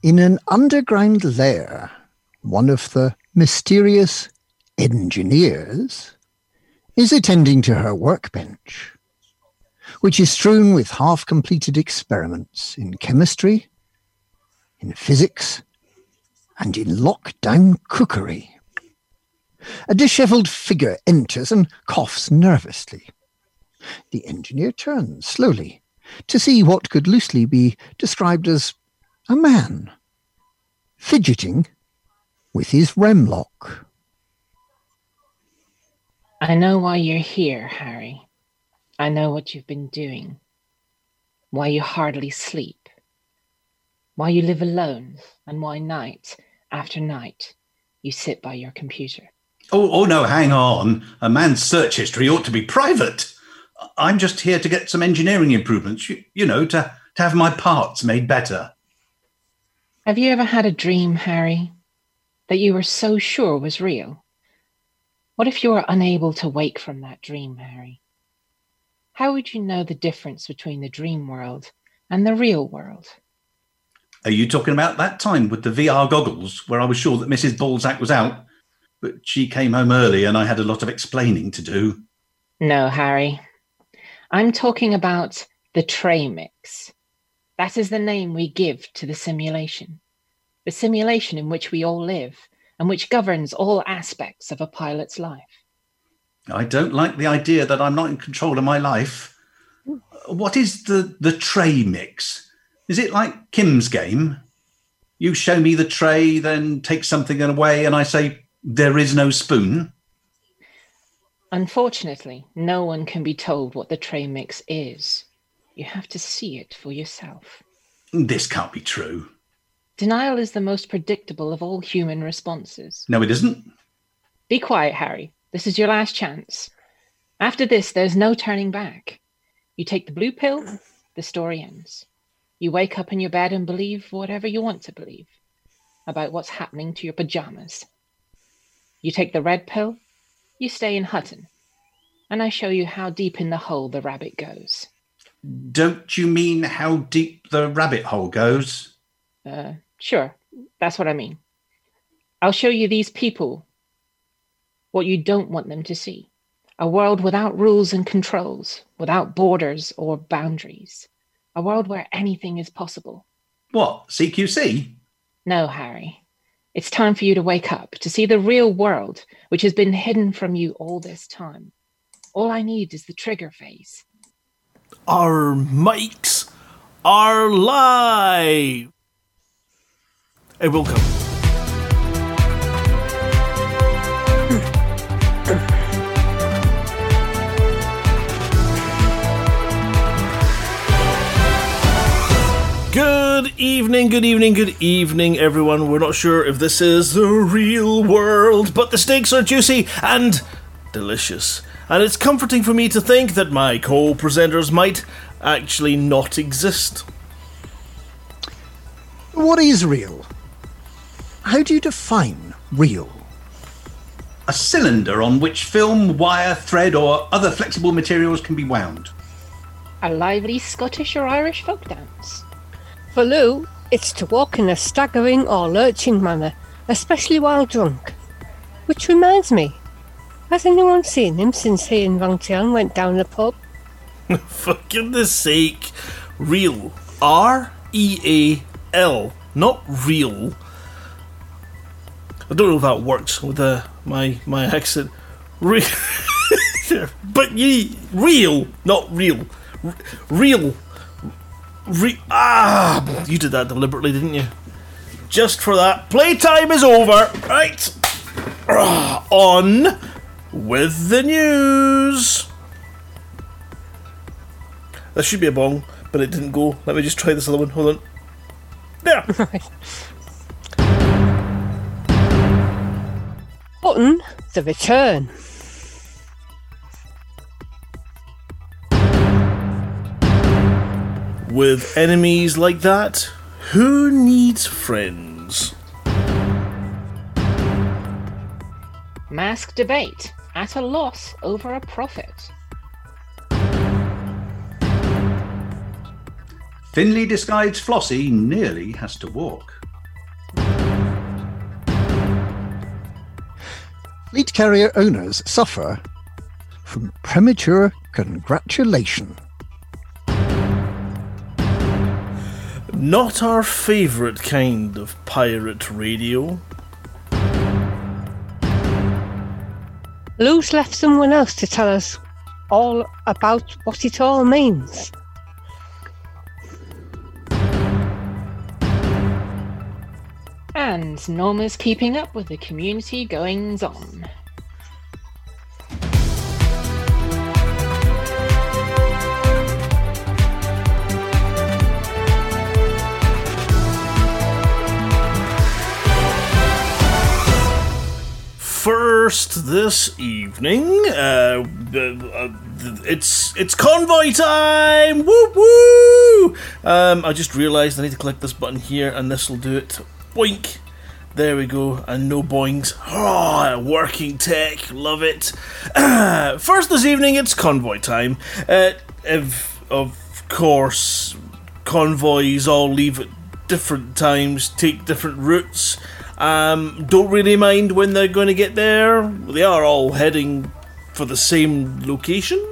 In an underground lair, one of the mysterious engineers is attending to her workbench, which is strewn with half completed experiments in chemistry, in physics, and in lockdown cookery. A dishevelled figure enters and coughs nervously. The engineer turns slowly to see what could loosely be described as a man fidgeting with his Remlok. I know why you're here, Harry. I know what you've been doing. Why you hardly sleep. Why you live alone, and why night after night you sit by your computer. Oh, oh no, hang on. A man's search history ought to be private. I'm just here to get some engineering improvements, you, you know, to, to have my parts made better. Have you ever had a dream, Harry, that you were so sure was real? What if you were unable to wake from that dream, Harry? How would you know the difference between the dream world and the real world? Are you talking about that time with the VR goggles where I was sure that Mrs. Balzac was out, but she came home early and I had a lot of explaining to do? No, Harry. I'm talking about the tray mix. That is the name we give to the simulation. The simulation in which we all live and which governs all aspects of a pilot's life. I don't like the idea that I'm not in control of my life. What is the, the tray mix? Is it like Kim's game? You show me the tray, then take something away, and I say, There is no spoon. Unfortunately, no one can be told what the tray mix is. You have to see it for yourself. This can't be true. Denial is the most predictable of all human responses. No, it isn't. Be quiet, Harry. This is your last chance. After this, there's no turning back. You take the blue pill, the story ends. You wake up in your bed and believe whatever you want to believe about what's happening to your pajamas. You take the red pill, you stay in Hutton, and I show you how deep in the hole the rabbit goes. Don't you mean how deep the rabbit hole goes? Uh, Sure, that's what I mean. I'll show you these people what you don't want them to see a world without rules and controls, without borders or boundaries, a world where anything is possible. What, CQC? No, Harry. It's time for you to wake up, to see the real world, which has been hidden from you all this time. All I need is the trigger phase. Our mics are live. It will come. Good evening, good evening, good evening, everyone. We're not sure if this is the real world, but the steaks are juicy and delicious. And it's comforting for me to think that my co presenters might actually not exist. What is real? How do you define real? A cylinder on which film, wire, thread, or other flexible materials can be wound. A lively Scottish or Irish folk dance. For Lou, it's to walk in a staggering or lurching manner, especially while drunk. Which reminds me, has anyone seen him since he and Wang Tian went down the pub? For goodness sake, real. R E A L, not real. I don't know if that works with uh, my my accent. Re- but ye real, not real. R- real. Re- ah, you did that deliberately, didn't you? Just for that. Playtime is over. Right. Ah, on with the news. That should be a bong, but it didn't go. Let me just try this other one. Hold on. There. Button, the return. With enemies like that, who needs friends? Mask debate at a loss over a profit. Finley disguised Flossie nearly has to walk. Fleet carrier owners suffer from premature congratulation. Not our favourite kind of pirate radio. Lou's left someone else to tell us all about what it all means. And Norma's keeping up with the community goings on. This evening, uh, uh, it's it's convoy time! Woo woo! Um, I just realised I need to click this button here, and this will do it. Boink! There we go, and no boings. Oh, working tech, love it. First this evening, it's convoy time. Uh, if, of course, convoys all leave at different times, take different routes. Um, don't really mind when they're going to get there. They are all heading for the same location.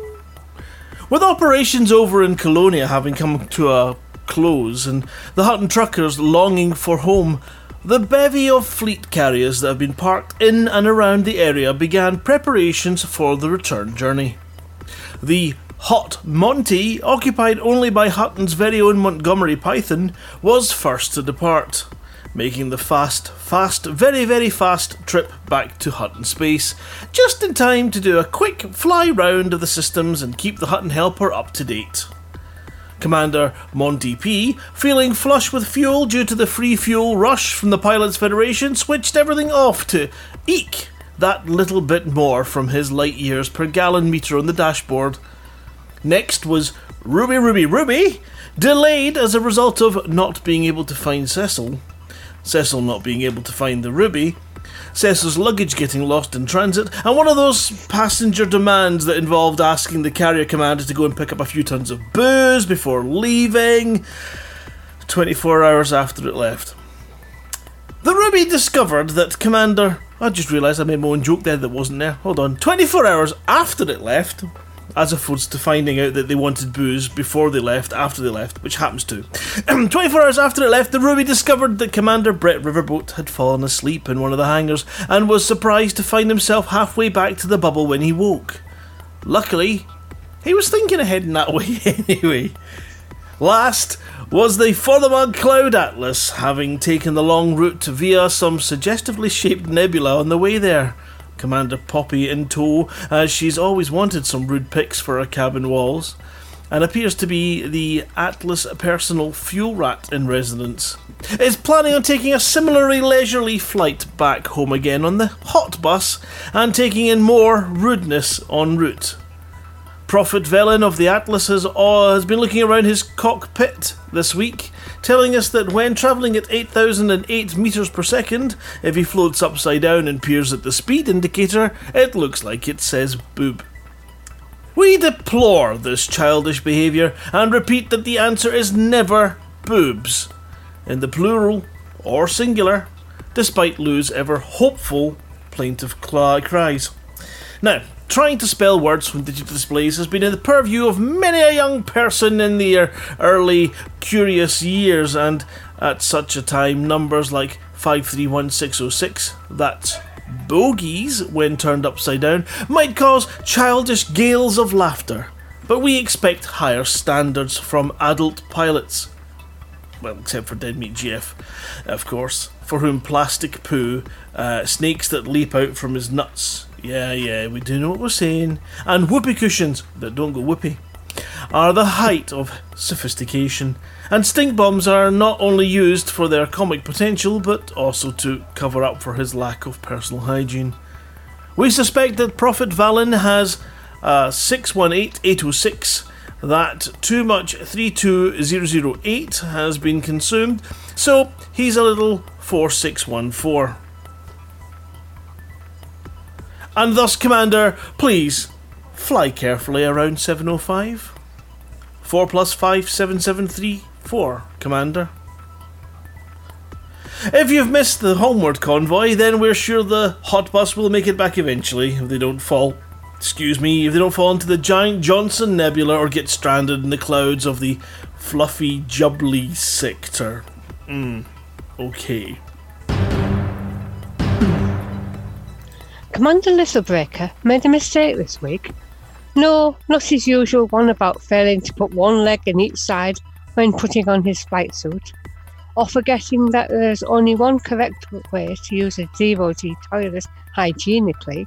With operations over in Colonia having come to a close and the Hutton truckers longing for home, the bevy of fleet carriers that have been parked in and around the area began preparations for the return journey. The Hot Monty, occupied only by Hutton's very own Montgomery Python, was first to depart making the fast, fast, very, very fast trip back to Hutton Space, just in time to do a quick fly round of the systems and keep the Hutton helper up to date. Commander Monty P, feeling flush with fuel due to the free fuel rush from the Pilots Federation, switched everything off to eke that little bit more from his light years per gallon meter on the dashboard. Next was Ruby Ruby Ruby, delayed as a result of not being able to find Cecil. Cecil not being able to find the ruby, Cecil's luggage getting lost in transit, and one of those passenger demands that involved asking the carrier commander to go and pick up a few tons of booze before leaving 24 hours after it left. The Ruby discovered that Commander. I just realised I made my own joke there that wasn't there. Hold on. 24 hours after it left, as opposed to finding out that they wanted booze before they left, after they left, which happens too. 24 hours after it left, the Ruby discovered that Commander Brett Riverboat had fallen asleep in one of the hangars and was surprised to find himself halfway back to the bubble when he woke. Luckily, he was thinking ahead in that way anyway. Last was the Forthermug Cloud Atlas, having taken the long route via some suggestively shaped nebula on the way there. Commander Poppy in tow, as she's always wanted some rude picks for her cabin walls, and appears to be the Atlas personal fuel rat in residence. Is planning on taking a similarly leisurely flight back home again on the hot bus and taking in more rudeness en route. Prophet Velen of the Atlas has, has been looking around his cockpit this week, telling us that when travelling at 8,008 metres per second, if he floats upside down and peers at the speed indicator, it looks like it says boob. We deplore this childish behaviour and repeat that the answer is never boobs, in the plural or singular, despite Lou's ever hopeful plaintive cries. Now, Trying to spell words from digital displays has been in the purview of many a young person in their early curious years, and at such a time, numbers like 531606, that's bogies when turned upside down, might cause childish gales of laughter. But we expect higher standards from adult pilots. Well, except for Dead Meat GF, of course, for whom plastic poo, uh, snakes that leap out from his nuts, yeah, yeah, we do know what we're saying. And whoopee cushions that don't go whoopee are the height of sophistication. And stink bombs are not only used for their comic potential, but also to cover up for his lack of personal hygiene. We suspect that Prophet Valen has uh, 618806 that too much 32008 has been consumed, so he's a little 4614. And thus, Commander, please fly carefully around 705. 4 plus 5, 7, 7, 3, 4, Commander. If you've missed the homeward convoy, then we're sure the hot bus will make it back eventually if they don't fall. Excuse me, if they don't fall into the giant Johnson Nebula or get stranded in the clouds of the fluffy jubbly sector. Hmm. Okay. Commander Littlebreaker made a mistake this week. No, not his usual one about failing to put one leg in each side when putting on his flight suit, or forgetting that there's only one correct way to use a zero G toilet hygienically,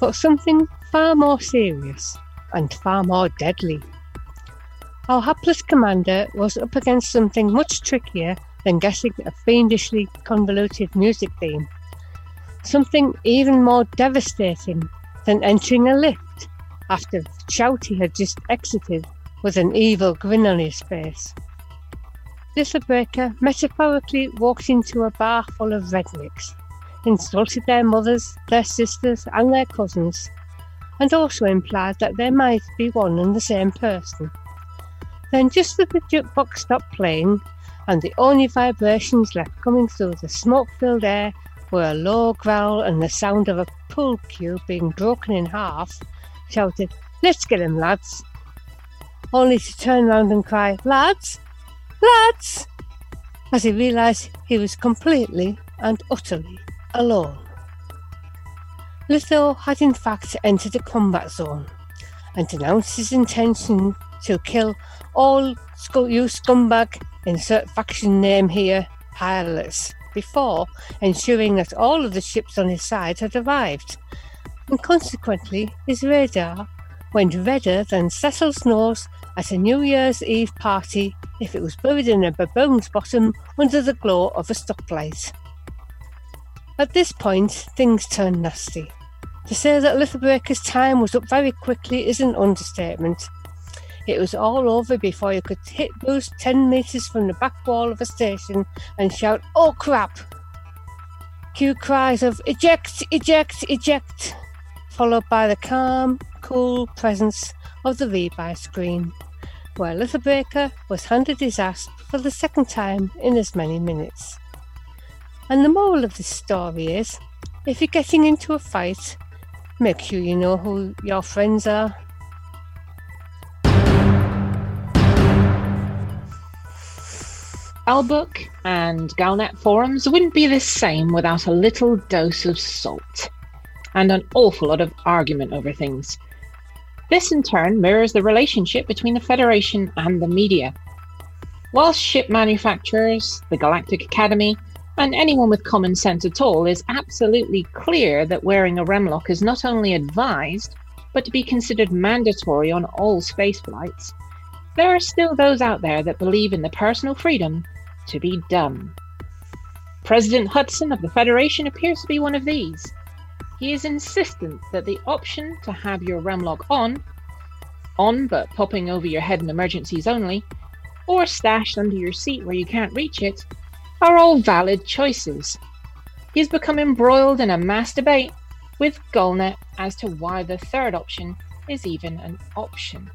but something far more serious and far more deadly. Our hapless commander was up against something much trickier than guessing a fiendishly convoluted music theme. Something even more devastating than entering a lift after Shouty had just exited with an evil grin on his face. Littlebreaker metaphorically walked into a bar full of rednecks, insulted their mothers, their sisters, and their cousins, and also implied that they might be one and the same person. Then, just as the jukebox stopped playing, and the only vibrations left coming through the smoke filled air were a low growl and the sound of a pool cue being broken in half, shouted, Let's get him, lads! Only to turn round and cry, Lads! Lads! as he realised he was completely and utterly alone. Litho had in fact entered a combat zone and announced his intention to kill all you scumbag, insert faction name here, pilots, before ensuring that all of the ships on his side had arrived, and consequently his radar went redder than Cecil's nose at a New Year's Eve party if it was buried in a baboon's bottom under the glow of a stoplight. At this point, things turned nasty. To say that Littlebreaker's time was up very quickly is an understatement. It was all over before you could hit boost 10 metres from the back wall of a station and shout, Oh crap! Cue cries of eject, eject, eject, followed by the calm, cool presence of the rebuy screen, where Littlebreaker was handed his ass for the second time in as many minutes. And the moral of this story is if you're getting into a fight, make sure you know who your friends are Albook and Galnet forums wouldn't be the same without a little dose of salt and an awful lot of argument over things. This in turn mirrors the relationship between the Federation and the media. Whilst ship manufacturers, the Galactic Academy, and anyone with common sense at all is absolutely clear that wearing a Remlok is not only advised, but to be considered mandatory on all space flights, there are still those out there that believe in the personal freedom to be dumb. President Hudson of the Federation appears to be one of these. He is insistent that the option to have your Remlok on, on but popping over your head in emergencies only, or stashed under your seat where you can't reach it, are all valid choices. He has become embroiled in a mass debate with Galnet as to why the third option is even an option.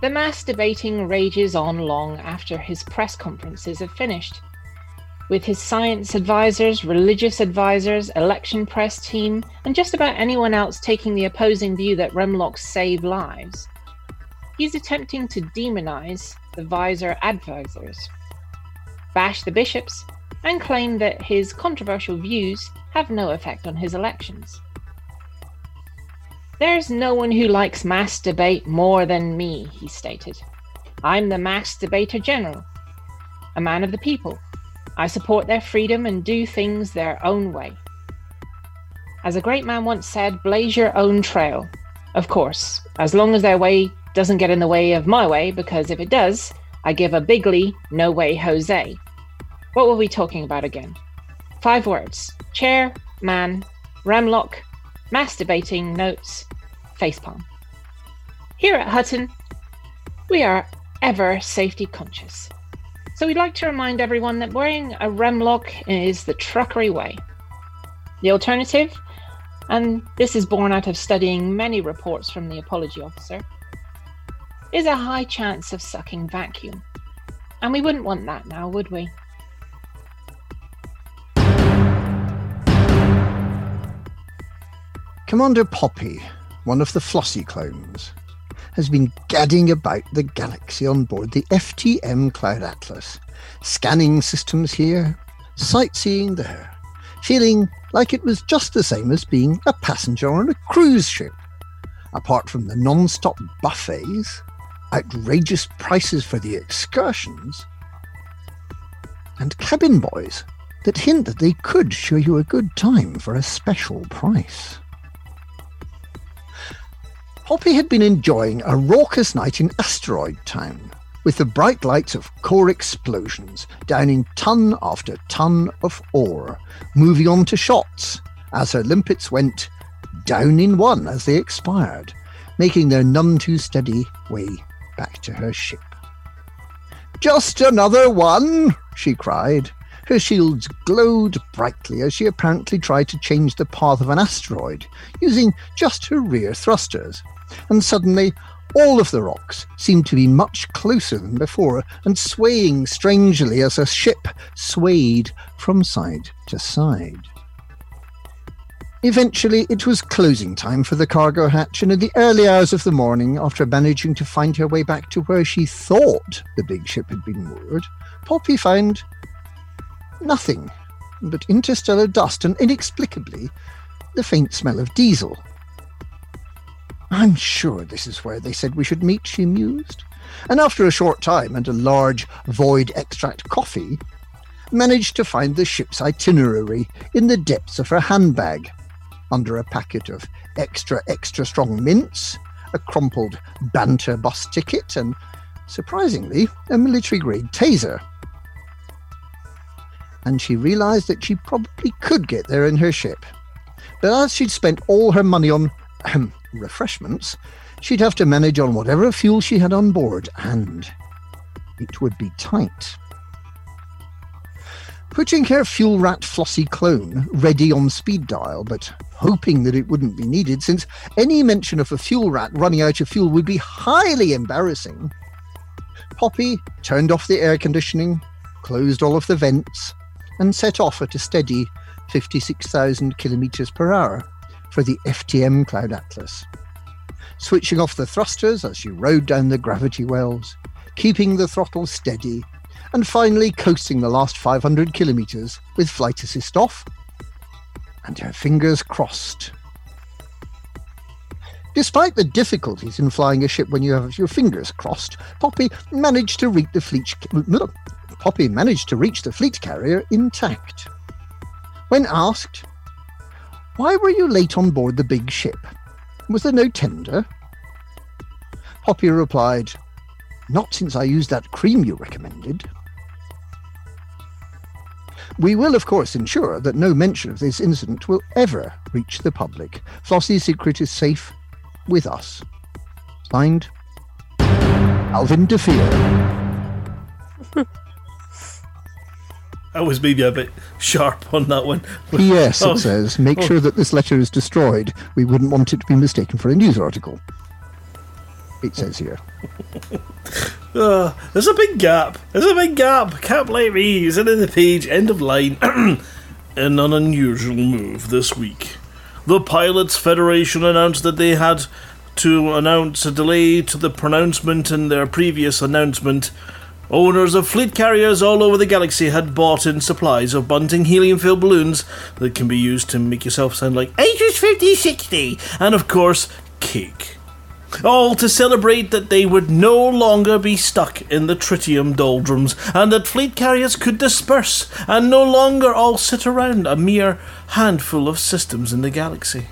The mass debating rages on long after his press conferences have finished. With his science advisors, religious advisors, election press team, and just about anyone else taking the opposing view that Remloks save lives, he's attempting to demonize the visor advisors, bash the bishops, and claim that his controversial views have no effect on his elections. There's no one who likes mass debate more than me, he stated. I'm the mass debater general, a man of the people. I support their freedom and do things their own way. As a great man once said, blaze your own trail. Of course, as long as their way doesn't get in the way of my way, because if it does, I give a bigly no way Jose. What were we talking about again? Five words chair, man, Remlok, masturbating notes, facepalm. Here at Hutton, we are ever safety conscious. So we'd like to remind everyone that wearing a Remlok is the truckery way. The alternative, and this is born out of studying many reports from the apology officer, is a high chance of sucking vacuum. And we wouldn't want that now, would we? Commander Poppy, one of the Flossie clones, has been gadding about the galaxy on board the FTM Cloud Atlas, scanning systems here, sightseeing there, feeling like it was just the same as being a passenger on a cruise ship. Apart from the non stop buffets, outrageous prices for the excursions, and cabin boys that hint that they could show you a good time for a special price. Poppy had been enjoying a raucous night in Asteroid Town, with the bright lights of core explosions downing ton after ton of ore, moving on to shots as her limpets went down in one as they expired, making their none too steady way back to her ship. Just another one, she cried. Her shields glowed brightly as she apparently tried to change the path of an asteroid using just her rear thrusters and suddenly all of the rocks seemed to be much closer than before and swaying strangely as a ship swayed from side to side. Eventually, it was closing time for the cargo hatch, and in the early hours of the morning, after managing to find her way back to where she thought the big ship had been moored, Poppy found nothing but interstellar dust and inexplicably the faint smell of diesel. I'm sure this is where they said we should meet, she mused, and after a short time and a large void extract coffee, managed to find the ship's itinerary in the depths of her handbag, under a packet of extra, extra strong mints, a crumpled banter bus ticket, and, surprisingly, a military grade taser. And she realised that she probably could get there in her ship. But as she'd spent all her money on refreshments, she'd have to manage on whatever fuel she had on board, and it would be tight. Putting her fuel rat Flossie clone ready on speed dial, but hoping that it wouldn't be needed, since any mention of a fuel rat running out of fuel would be highly embarrassing, Poppy turned off the air conditioning, closed all of the vents, and set off at a steady 56,000 kilometres per hour for the FTM Cloud Atlas. Switching off the thrusters as she rode down the gravity wells, keeping the throttle steady, and finally coasting the last 500 kilometres with flight assist off, and her fingers crossed. Despite the difficulties in flying a ship when you have your fingers crossed, Poppy managed to reach the fleet. Poppy managed to reach the fleet carrier intact. When asked, why were you late on board the big ship? Was there no tender? Poppy replied, Not since I used that cream you recommended. We will, of course, ensure that no mention of this incident will ever reach the public. Flossie's secret is safe with us. Signed, Alvin DeFeo. I was maybe a bit sharp on that one. P.S. Oh, It says, make oh. sure that this letter is destroyed. We wouldn't want it to be mistaken for a news article. It says here. Uh, there's a big gap. There's a big gap. Can't blame me. Is it in the page? End of line. In an unusual move this week, the Pilots Federation announced that they had to announce a delay to the pronouncement in their previous announcement. Owners of fleet carriers all over the galaxy had bought in supplies of bunting helium filled balloons that can be used to make yourself sound like ages 50 60, and of course, cake all to celebrate that they would no longer be stuck in the tritium doldrums and that fleet carriers could disperse and no longer all sit around a mere handful of systems in the galaxy.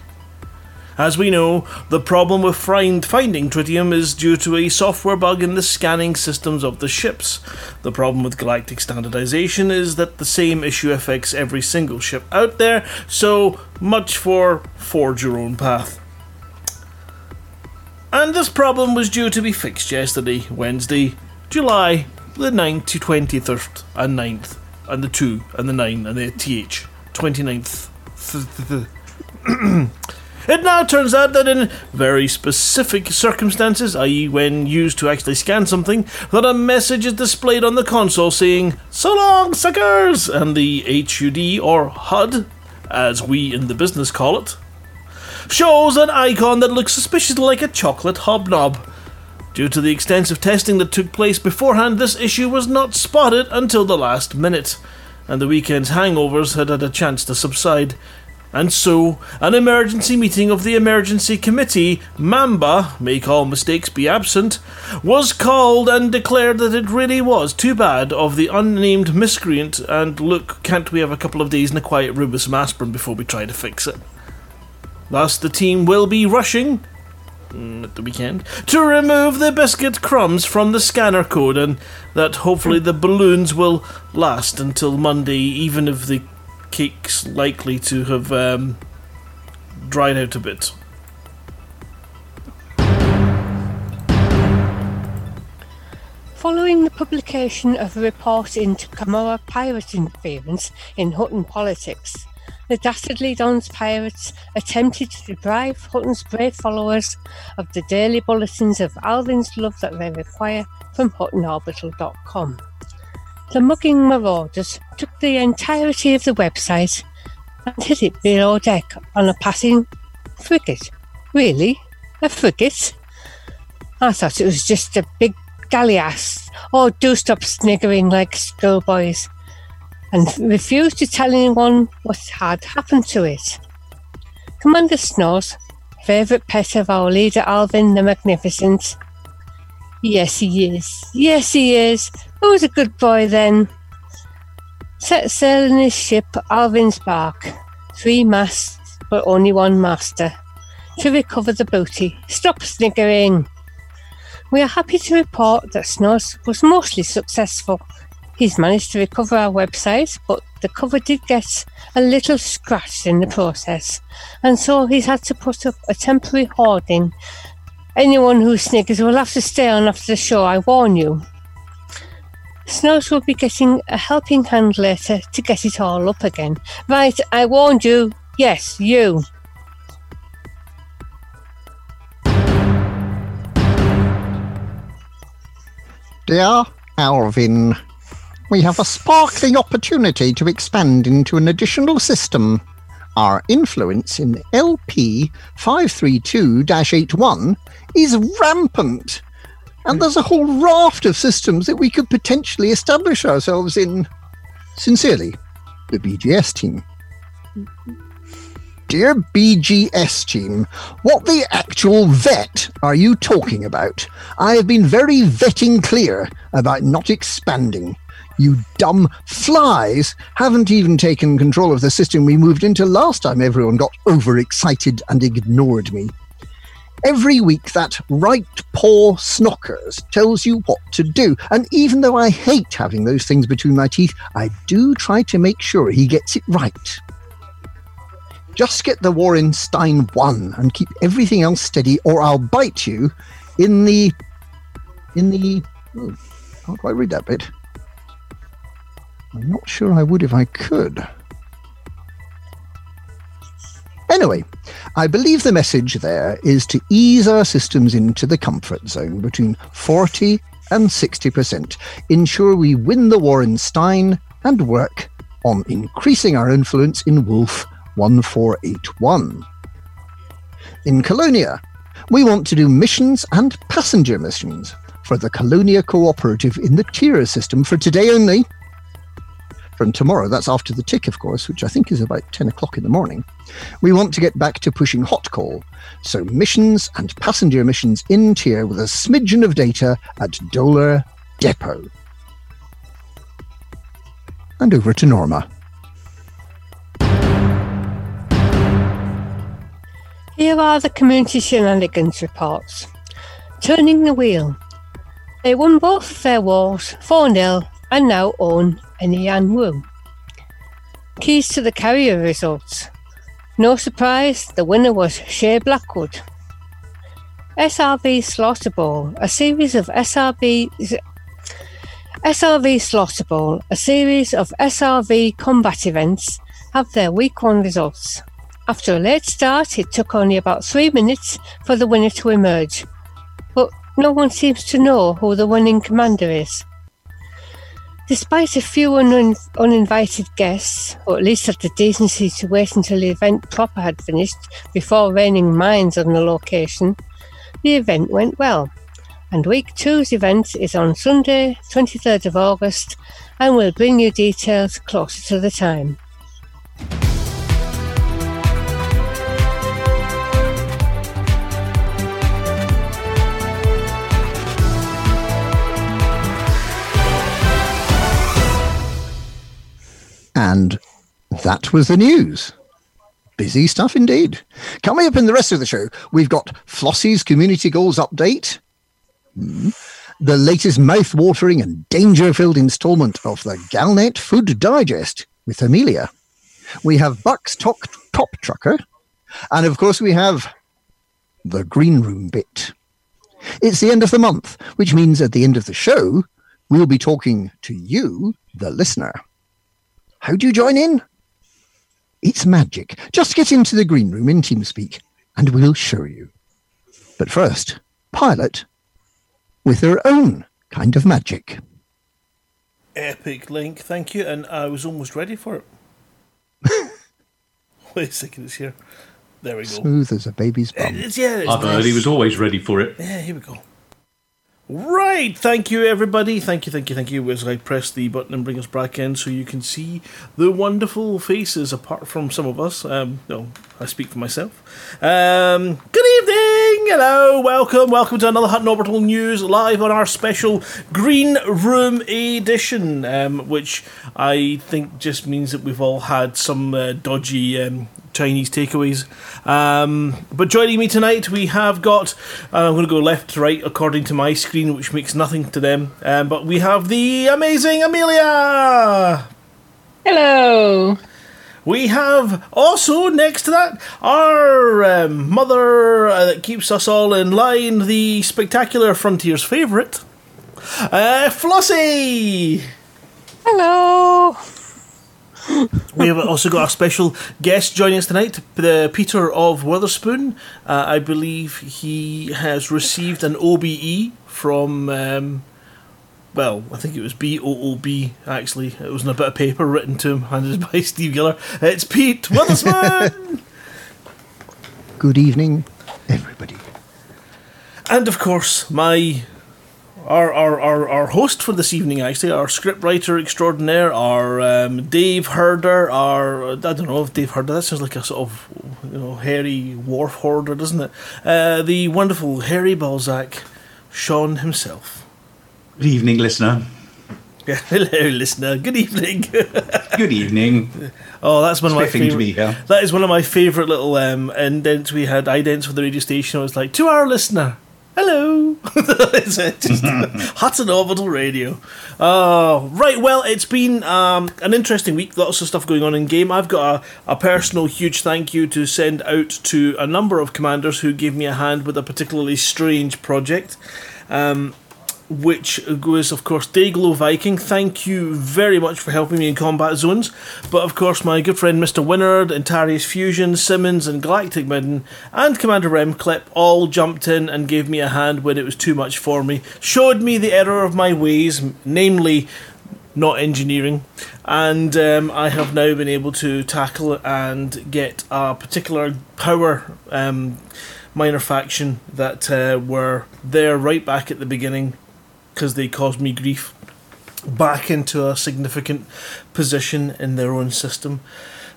As we know, the problem with find, finding tritium is due to a software bug in the scanning systems of the ships. The problem with galactic standardization is that the same issue affects every single ship out there, so much for forge your own path. And this problem was due to be fixed yesterday, Wednesday, July the 9th to 23rd and 9th, and the 2 and the 9 and the TH, 29th. It now turns out that in very specific circumstances, i.e., when used to actually scan something, that a message is displayed on the console saying, So long, suckers! And the HUD, or HUD, as we in the business call it, shows an icon that looks suspiciously like a chocolate hobnob. Due to the extensive testing that took place beforehand, this issue was not spotted until the last minute, and the weekend's hangovers had had a chance to subside. And so, an emergency meeting of the Emergency Committee, Mamba, make all mistakes be absent, was called and declared that it really was too bad of the unnamed miscreant, and look, can't we have a couple of days in a quiet room with some aspirin before we try to fix it? Thus, the team will be rushing mm, at the weekend to remove the biscuit crumbs from the scanner code, and that hopefully the balloons will last until Monday, even if the cake's likely to have um, dried out a bit. Following the publication of a report into Camorra pirate interference in Hutton politics, the Dastardly Dons pirates attempted to deprive Hutton's brave followers of the daily bulletins of Alvin's love that they require from HuttonOrbital.com. The mugging marauders took the entirety of the website and hid it below deck on a passing frigate. Really? A frigate? I thought it was just a big galleass. Oh, do stop sniggering like schoolboys. And refused to tell anyone what had happened to it. Commander Snow's favourite pet of our leader Alvin the Magnificent. Yes, he is. Yes, he is. Was a good boy then? Set sail in his ship, Alvin's bark. Three masts, but only one master. To recover the booty. Stop sniggering. We are happy to report that Snows was mostly successful. He's managed to recover our website, but the cover did get a little scratched in the process, and so he's had to put up a temporary hoarding. Anyone who sniggers will have to stay on after the show, I warn you. Snows will be getting a helping hand later to get it all up again. Right, I warned you. Yes, you. Dear Alvin, we have a sparkling opportunity to expand into an additional system. Our influence in LP 532 81 is rampant, and hmm. there's a whole raft of systems that we could potentially establish ourselves in. Sincerely, the BGS team. Dear BGS team, what the actual vet are you talking about? I have been very vetting clear about not expanding. You dumb flies haven't even taken control of the system we moved into last time everyone got overexcited and ignored me. Every week, that right paw snockers tells you what to do. And even though I hate having those things between my teeth, I do try to make sure he gets it right. Just get the Warren Stein one and keep everything else steady, or I'll bite you in the. in the. Oh, can't quite read that bit. I'm not sure I would if I could. Anyway, I believe the message there is to ease our systems into the comfort zone between 40 and 60%, ensure we win the war in Stein, and work on increasing our influence in Wolf 1481. In Colonia, we want to do missions and passenger missions for the Colonia Cooperative in the tier system for today only. From tomorrow, that's after the tick, of course, which I think is about 10 o'clock in the morning. We want to get back to pushing hot call, so missions and passenger missions in tier with a smidgen of data at Dolar Depot. And over to Norma. Here are the community shenanigans reports. Turning the wheel. They won both their wars 4 0 and now own Enian Wu. Keys to the carrier results. No surprise, the winner was Shea Blackwood. SRV Slaughter Bowl, a series of SRV SRV Slaughter Bowl, a series of SRV combat events, have their week one results. After a late start, it took only about three minutes for the winner to emerge, but no one seems to know who the winning commander is. Despite a few un- uninvited guests, or at least had the decency to wait until the event proper had finished before raining mines on the location, the event went well. And week two's event is on Sunday, 23rd of August, and we'll bring you details closer to the time. That was the news. Busy stuff indeed. Coming up in the rest of the show, we've got Flossie's community goals update, Hmm. the latest mouth-watering and danger-filled installment of the Galnet Food Digest with Amelia. We have Buck's top trucker, and of course we have the green room bit. It's the end of the month, which means at the end of the show, we'll be talking to you, the listener. How do you join in? It's magic. Just get into the green room in TeamSpeak and we'll show you. But first, Pilot with her own kind of magic. Epic link, thank you. And I was almost ready for it. Wait a second, it's here. There we go. Smooth as a baby's bum. It's, yeah, it's I've heard he was always ready for it. Yeah, here we go. Right, thank you everybody. Thank you, thank you, thank you. As I press the button and bring us back in so you can see the wonderful faces apart from some of us. Um, no, I speak for myself. Um, good evening, hello, welcome, welcome to another Hutton Orbital News live on our special Green Room edition, um, which I think just means that we've all had some uh, dodgy um, Chinese takeaways. Um, but joining me tonight, we have got, uh, I'm going to go left to right according to my screen, which makes nothing to them. Um, but we have the amazing Amelia. Hello. We have also next to that our um, mother uh, that keeps us all in line, the spectacular Frontiers favourite, uh, Flossie. Hello! We have also got a special guest joining us tonight, the Peter of Witherspoon. Uh, I believe he has received an OBE from, um, well, I think it was B O O B actually. It was in a bit of paper written to him, handed by Steve Giller. It's Pete Witherspoon! Good evening, everybody. and of course, my. Our, our, our, our host for this evening, actually, our scriptwriter extraordinaire, our um, Dave Herder, our I don't know if Dave Herder. That sounds like a sort of you know hairy wharf hoarder, doesn't it? Uh, the wonderful Harry Balzac, Sean himself. Good evening, listener. Yeah, hello, listener. Good evening. Good evening. oh, that's one of my favorite. That is one of my favorite little um, indents we had. Idents for the radio station. I was like, to our listener, hello. Uh, just Hutton Orbital Radio. Oh, right. Well, it's been um, an interesting week. Lots of stuff going on in game. I've got a, a personal huge thank you to send out to a number of commanders who gave me a hand with a particularly strange project. Um, which was, of course, Dayglow Viking. Thank you very much for helping me in combat zones. But, of course, my good friend Mr. Winard, Antarius Fusion, Simmons, and Galactic Midden, and Commander Remclip all jumped in and gave me a hand when it was too much for me. Showed me the error of my ways, namely not engineering, and um, I have now been able to tackle and get a particular power um, minor faction that uh, were there right back at the beginning because they caused me grief back into a significant position in their own system.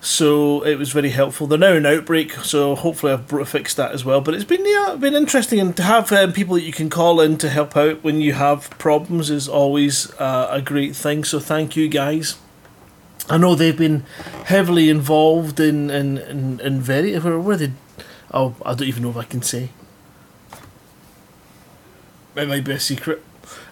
So it was very helpful. They're now in outbreak, so hopefully I've fixed that as well. But it's been yeah, been interesting, and to have um, people that you can call in to help out when you have problems is always uh, a great thing. So thank you guys. I know they've been heavily involved in in in, in very where were they? Oh, I don't even know if I can say. It might be a secret.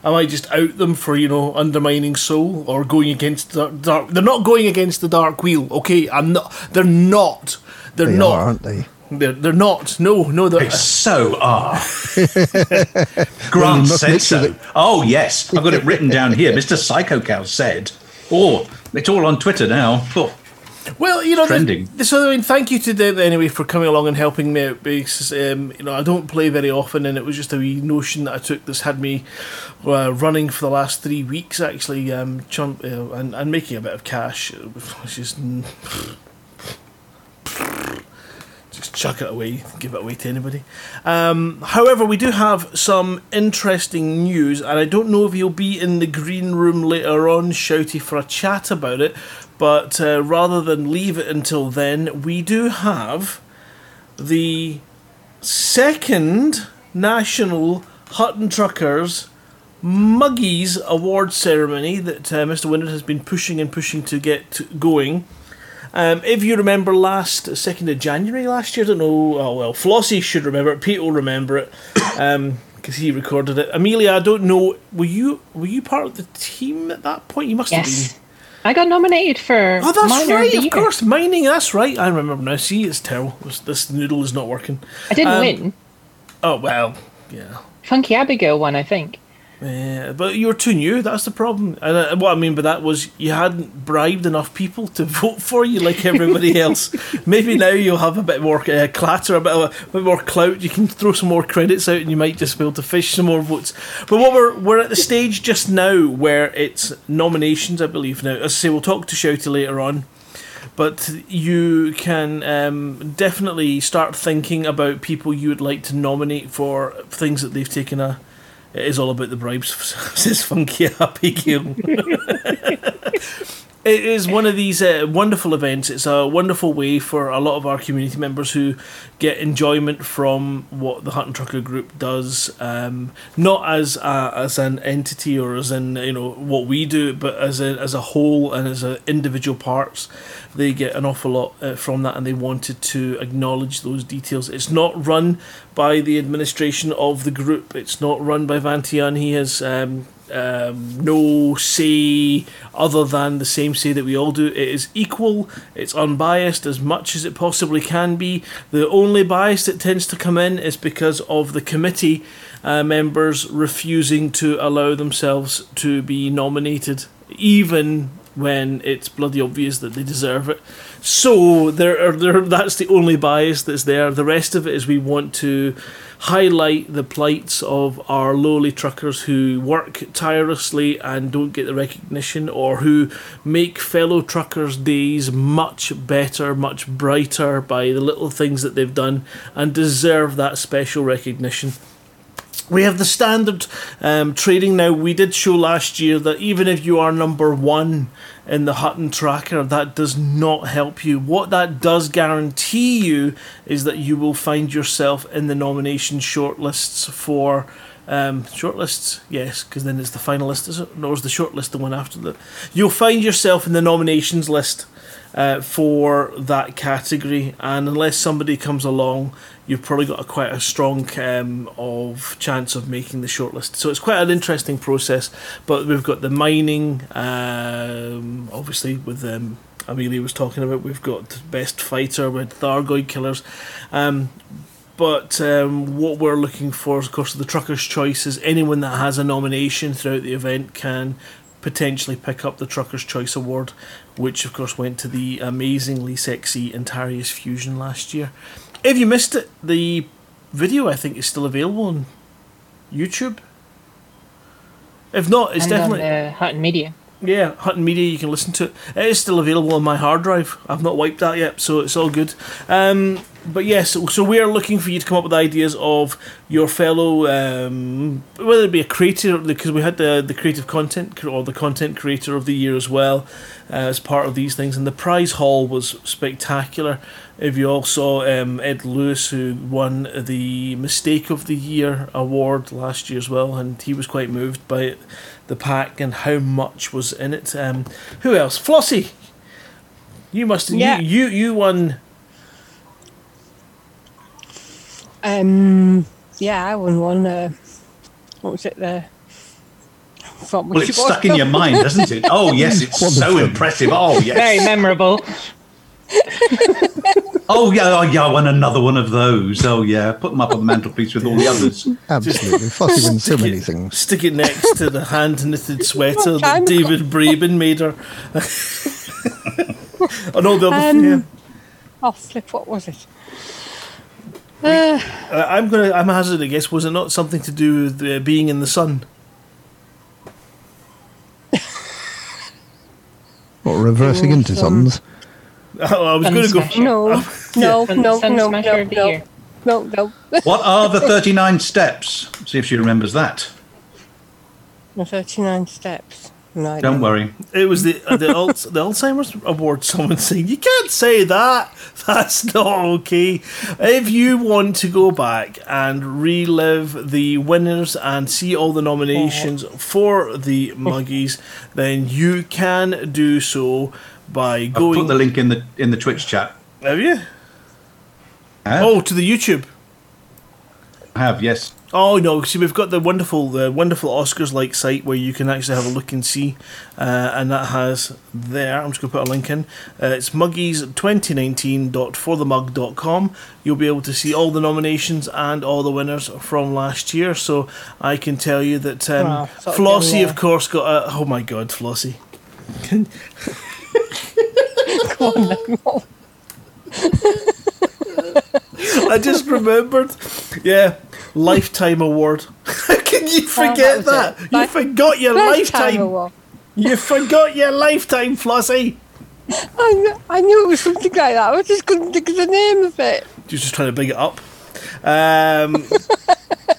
I just out them for you know undermining soul or going against the dark. They're not going against the dark wheel. Okay, I'm not. They're not. They're They not. are, aren't they? They're, they're not. No, no. They're, They so are. Grant you must said so. that- Oh, yes. I've got it written down here. Mr. Psycho Cow said. Oh, it's all on Twitter now. Oh, Well, you know, Trending. The, so I mean, thank you to them anyway for coming along and helping me out because um, you know I don't play very often, and it was just a wee notion that I took that's had me uh, running for the last three weeks actually, um, chump, uh, and and making a bit of cash, which is. Just chuck it away, give it away to anybody. Um, however, we do have some interesting news, and I don't know if you'll be in the green room later on, Shouty, for a chat about it. But uh, rather than leave it until then, we do have the second national Hutton Truckers Muggies Award ceremony that uh, Mr. Windard has been pushing and pushing to get going. Um, if you remember last second of January last year, I don't know. Oh well, Flossie should remember it. Pete will remember it because he recorded it. Amelia, I don't know. Were you were you part of the team at that point? You must have been. I got nominated for Oh, that's minor right. of the Of year. course, mining. That's right. I remember now. See, it's terrible. This, this noodle is not working. I didn't Um, win. Oh well, yeah. Funky Abigail won, I think. Yeah, but you were too new. That's the problem. And uh, what I mean by that was you hadn't bribed enough people to vote for you like everybody else. Maybe now you'll have a bit more uh, clatter, a bit, of a, bit more clout. You can throw some more credits out, and you might just be able to fish some more votes. But what we're we're at the stage just now where it's nominations, I believe. Now, as I say, we'll talk to Shouty later on. But you can um, definitely start thinking about people you would like to nominate for things that they've taken a. It is all about the bribes, says Funky Happy Gill. it is one of these uh, wonderful events. It's a wonderful way for a lot of our community members who get enjoyment from what the Hutton Trucker Group does, um, not as a, as an entity or as in you know what we do, but as a as a whole and as a individual parts. They get an awful lot uh, from that, and they wanted to acknowledge those details. It's not run by the administration of the group. It's not run by Vantian. He has. Um, um, no say other than the same say that we all do. It is equal, it's unbiased as much as it possibly can be. The only bias that tends to come in is because of the committee uh, members refusing to allow themselves to be nominated, even when it's bloody obvious that they deserve it. So there are there that's the only bias that's there. The rest of it is we want to highlight the plights of our lowly truckers who work tirelessly and don't get the recognition or who make fellow truckers days much better, much brighter by the little things that they've done and deserve that special recognition. We have the standard um, trading now. We did show last year that even if you are number one in the Hutton tracker, that does not help you. What that does guarantee you is that you will find yourself in the nomination shortlists for. Um, shortlists, yes, because then it's the finalist, is it? Or is the shortlist the one after that? You'll find yourself in the nominations list uh, for that category, and unless somebody comes along, you've probably got a quite a strong um, of chance of making the shortlist. So it's quite an interesting process. But we've got the mining, um, obviously with um, Amelia was talking about. We've got best fighter with Thargoid killers. Um, but um, what we're looking for, of course, the Trucker's Choice is anyone that has a nomination throughout the event can potentially pick up the Trucker's Choice Award, which of course went to the amazingly sexy Antarius Fusion last year. If you missed it, the video I think is still available on YouTube. If not, it's and definitely on the Hutton Media. yeah, Hutton Media. You can listen to it. It is still available on my hard drive. I've not wiped that yet, so it's all good. Um, but yes, so, so we are looking for you to come up with ideas of your fellow, um, whether it be a creator, because we had the the creative content or the content creator of the year as well uh, as part of these things. And the prize haul was spectacular. If you all saw um, Ed Lewis, who won the Mistake of the Year award last year as well, and he was quite moved by the pack and how much was in it. Um, who else? Flossie. You must. Yeah. You, you you won. Um, yeah, I won one. Uh, what was it there? From Well, it's stuck in your mind, doesn't it? Oh, yes, it's so impressive. Oh, yes, Very memorable. Oh, yeah, oh, yeah, I won another one of those. Oh, yeah. Put them up on the mantelpiece with all the others. Absolutely. Flossie wins so Stick many it- things. Stick it next to the hand knitted sweater that. David Braben made her. Oh no, the other Um, yeah. Oh, flip, what was it? Uh, Uh, I'm gonna. I'm hazarding a guess. Was it not something to do with uh, being in the sun? Or reversing into Awesome. suns. I was Sun going to go. no, no, Sun- no, Sun no, Smasher no, no, no, no. What are the 39 steps? See if she remembers that. The 39 steps. No, Don't worry. It was the uh, the, Al- the Alzheimer's Award. Someone saying you can't say that. That's not okay. If you want to go back and relive the winners and see all the nominations for the Muggies, then you can do so by going. I've put the link in the in the Twitch chat. Have you? Have? Oh, to the YouTube. I have yes. Oh no! See, we've got the wonderful, the wonderful Oscars-like site where you can actually have a look and see, uh, and that has there. I'm just going to put a link in. Uh, it's muggies2019.forthemug.com. You'll be able to see all the nominations and all the winners from last year. So I can tell you that um, Wow, Flossie, of course, got a. Oh my God, Flossie! Come on then. What? I just remembered. Yeah, lifetime award. How can you forget was that? it. You forgot your Lifetime lifetime. award. You forgot your lifetime, Flossie. I, kn- I knew it was something like that. I just couldn't think of the name of it. You're just trying to big it up. Um,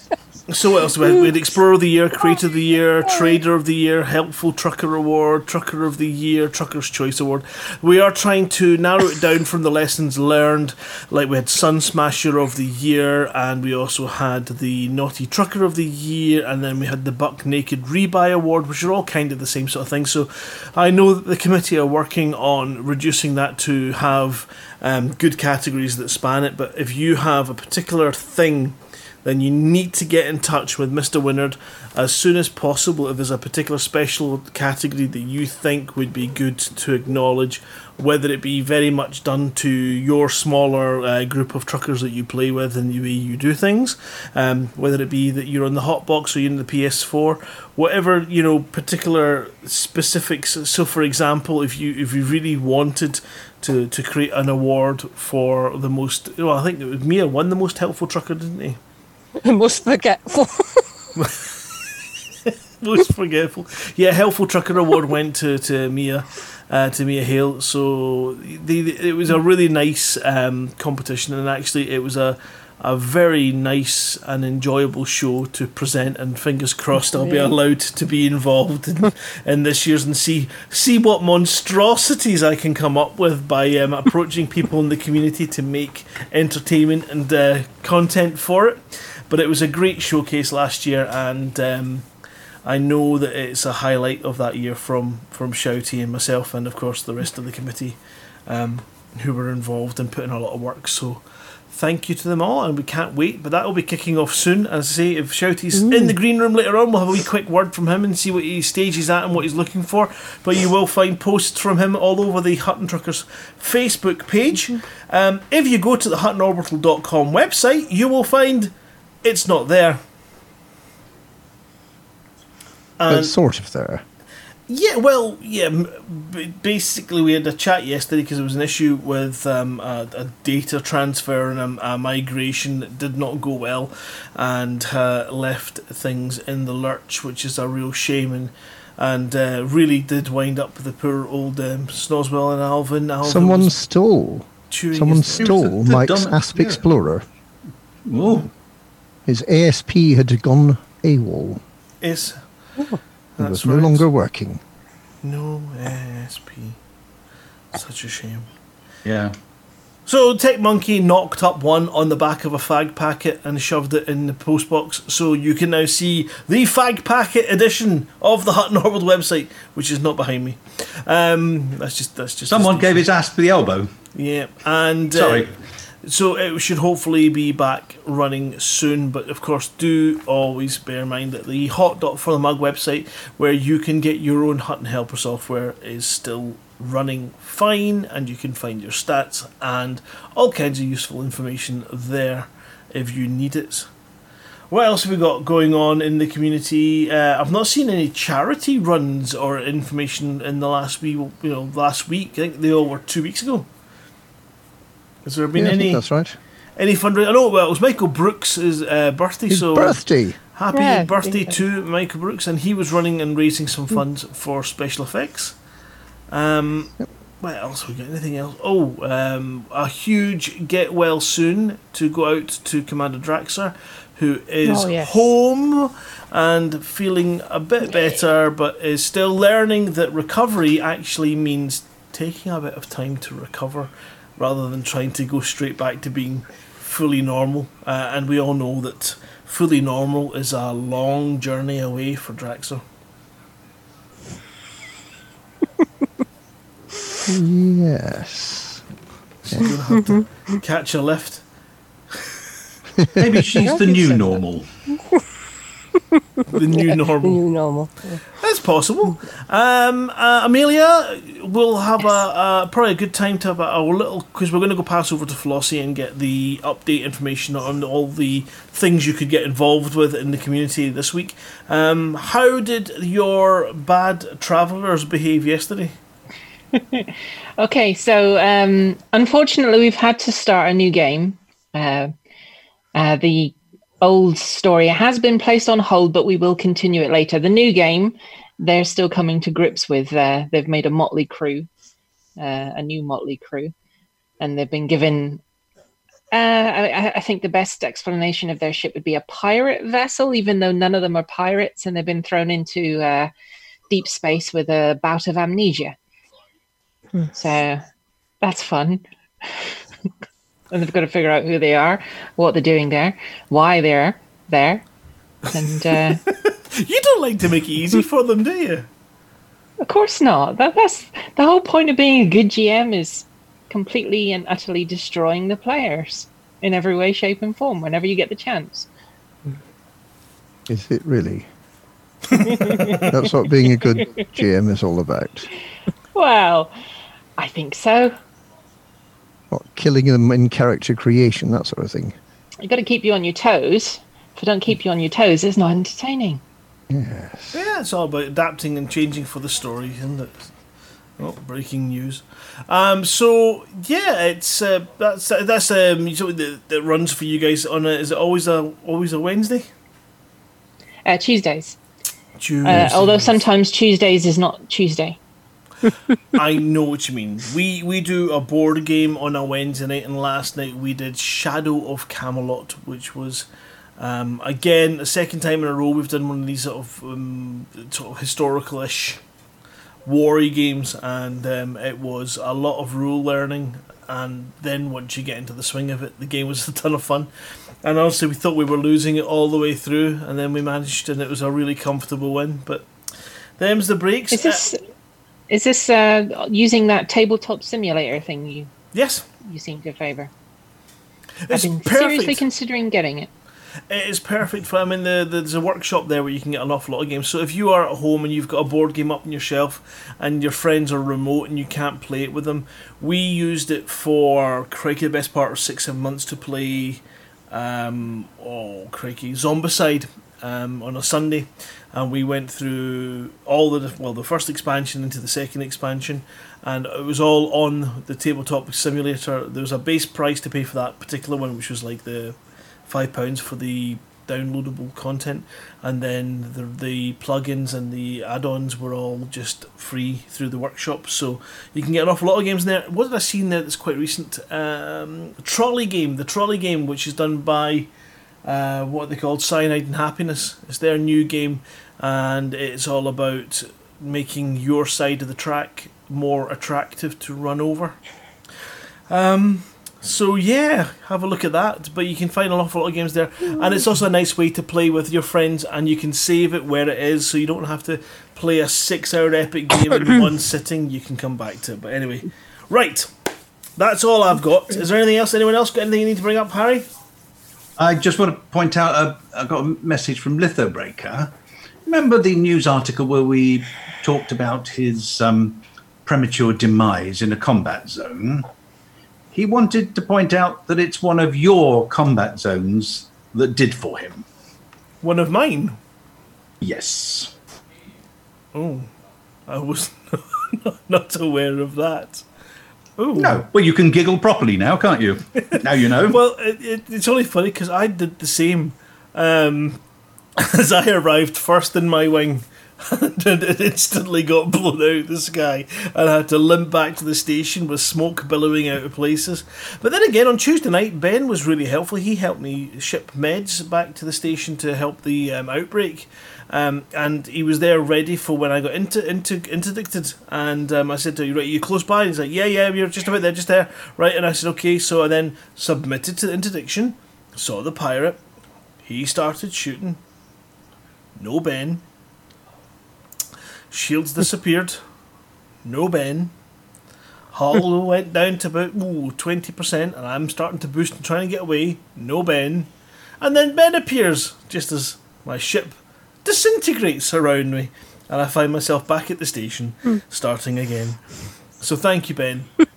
so what else? We had, we had Explorer of the Year, Creator of the Year, Trader of the Year, Helpful Trucker Award, Trucker of the Year, Trucker's Choice Award. We are trying to narrow it down from the lessons learned. Like we had Sun Smasher of the Year, and we also had the Naughty Trucker of the Year, and then we had the Buck Naked Rebuy Award, which are all kind of the same sort of thing. So I know that the committee are working on reducing that to have um, good categories that span it. But if you have a particular thing, then you need to get in touch with Mr. Winard as soon as possible if there's a particular special category that you think would be good to acknowledge, whether it be very much done to your smaller uh, group of truckers that you play with and the way you do things, um, whether it be that you're on the hotbox or you're in the PS4, whatever you know particular specifics. So, for example, if you if you really wanted to to create an award for the most, well, I think it was Mia won the most helpful trucker, didn't he? I must forgetful. most forgetful. Yeah, helpful trucker award went to to Mia, uh, to Mia Hale. So it was a really nice um, competition, and actually it was a a very nice and enjoyable show to present. And fingers crossed, I'll be allowed to be involved in, in this year's and see see what monstrosities I can come up with by um, approaching people in the community to make entertainment and uh, content for it. But it was a great showcase last year, and. Um, I know that it's a highlight of that year from from Shouty and myself, and of course the rest of the committee, um, who were involved in putting a lot of work. So, thank you to them all, and we can't wait. But that will be kicking off soon. As I say, if Shouty's in the green room later on, we'll have a wee quick word from him and see what he stage he's at and what he's looking for. But you will find posts from him all over the Hutton Truckers Facebook page. Um, if you go to the HuttonOrbital.com website, you will find it's not there. But sort of there. Yeah, well, yeah. Basically, we had a chat yesterday because there was an issue with um, a, a data transfer and a, a migration that did not go well, and uh, left things in the lurch, which is a real shame, and and uh, really did wind up the poor old um, Snoswell and Alvin. Alvin Someone stole. chewing Someone his- stole the Mike's dumb- Asp yeah. Explorer. Oh, His ASP had gone AWOL. Is It That's was no right. longer working. no ASP. Such a shame. yeah. So Tech Monkey knocked up one on the back of a fag packet and shoved it in the postbox. So you can now see the fag packet edition of the Hutton Orbital website, which is not behind me. Um, that's just that's just Someone gave his ass for the elbow. yeah, and uh, Sorry. So it should hopefully be back running soon. But of course, do always bear in mind that the Hot Dot for the Mug website, where you can get your own Hutton Helper software, is still running fine, and you can find your stats and all kinds of useful information there if you need it. What else have we got going on in the community? Uh, I've not seen any charity runs or information in the last week. You know, last week. I think they all were two weeks ago. Has there been Yeah, I think any that's right. any fundraising? I know well, it was Michael Brooks' uh, birthday, His so birthday. happy Yeah, birthday yeah. to Michael Brooks, and he was running and raising some funds for special effects. Um, what else we got? Anything else? Oh, um, a huge get well soon to go out to Commander Draxer, who is Oh, yes. home and feeling a bit better, but is still learning that recovery actually means taking a bit of time to recover rather than trying to go straight back to being fully normal. Uh, and we all know that fully normal is a long journey away for Draxer. Yes. So you're gonna have to catch a lift. Maybe she's the new normal. The new The normal. new normal. That's possible. Um, uh, Amelia, we'll have a, a probably a good time to have a, a little because we're going to go pass over to Flossie and get the update information on all the things you could get involved with in the community this week. Um, how did your bad travellers behave yesterday? Okay, so um, unfortunately, we've had to start a new game. Uh, uh, the old story has been placed on hold, but we will continue it later. The new game, they're still coming to grips with. Uh, they've made a motley crew, uh, a new motley crew, and they've been given. Uh, I, I think the best explanation of their ship would be a pirate vessel, even though none of them are pirates, and they've been thrown into uh, deep space with a bout of amnesia. So that's fun. and they've got to figure out who they are, what they're doing there, why they're there. And uh, You don't like to make it easy for them, do you? of course not. That, that's the whole point of being a good GM is completely and utterly destroying the players in every way, shape, and form whenever you get the chance. Is it really? That's what being a good GM is all about. Well, I think so. What, killing them in character creation, that sort of thing. You've got to keep you on your toes. If I don't keep you on your toes, it's not entertaining. Yes. Yeah, it's all about adapting and changing for the story, isn't it? Oh, breaking news. Um, so yeah, it's uh, that's that's um something that, that runs for you guys on a, is it always a always a Wednesday? Uh, Tuesdays. Tuesday. Uh, although sometimes Tuesdays is not Tuesday. I know what you mean. We we do a board game on a Wednesday night, and last night we did Shadow of Camelot, which was um, again the second time in a row we've done one of these sort of um, sort of historical-ish war games, and um, it was a lot of rule learning. And then once you get into the swing of it, the game was a ton of fun. And honestly, we thought we were losing it all the way through, and then we managed, and it was a really comfortable win. But them's the breaks. Is this is this uh, using that tabletop simulator thing you yes, you seem to favour? I've been perfect. seriously considering getting it. It is perfect for. I mean, the, the, there's a workshop there where you can get an awful lot of games. So if you are at home and you've got a board game up on your shelf, and your friends are remote and you can't play it with them, we used it for crikey the best part of six seven months to play. Um, oh crikey, Zombicide um, on a Sunday, and we went through all the well the first expansion into the second expansion, and it was all on the tabletop simulator. There was a base price to pay for that particular one, which was like the five pounds for the downloadable content, and then the the plugins and the add-ons were all just free through the workshop. So you can get an awful lot of games in there. What did I see in there that's quite recent? Um, trolley game, the trolley game, which is done by uh, what they called Cyanide and Happiness. It's their new game, and it's all about making your side of the track more attractive to run over. Um, so yeah, have a look at that. But you can find an awful lot of games there, and it's also a nice way to play with your friends, and you can save it where it is, so you don't have to play a six-hour epic game in one sitting. You can come back to it. But anyway, right, that's all I've got. Is there anything else? Anyone else got anything you need to bring up, Harry? I just want to point out uh, I got a message from Lithobreaker. Remember the news article where we talked about his um, premature demise in a combat zone? He wanted to point out that it's one of your combat zones that did for him. one of mine. Yes. Oh, I was not aware of that. Oh No. Well, you can giggle properly now, can't you? now you know. Well, it, it, it's only funny because I did the same um, as I arrived first in my wing. and it instantly got blown out of the sky and I had to limp back to the station with smoke billowing out of places. But then again, on Tuesday night, Ben was really helpful. He helped me ship meds back to the station to help the um, outbreak. Um, and he was there ready for when I got into, into interdicted. And um, I said to him, right, you close by? And he's like, yeah, yeah, you're just about there, just there. Right, and I said, okay. So I then submitted to the interdiction, saw the pirate. He started shooting. No Ben. Shields disappeared. No Ben. Hull went down to about ooh, 20%, and I'm starting to boost and trying to get away. No Ben. And then Ben appears, just as my ship disintegrates around me, and I find myself back at the station, hmm. starting again. So thank you, Ben.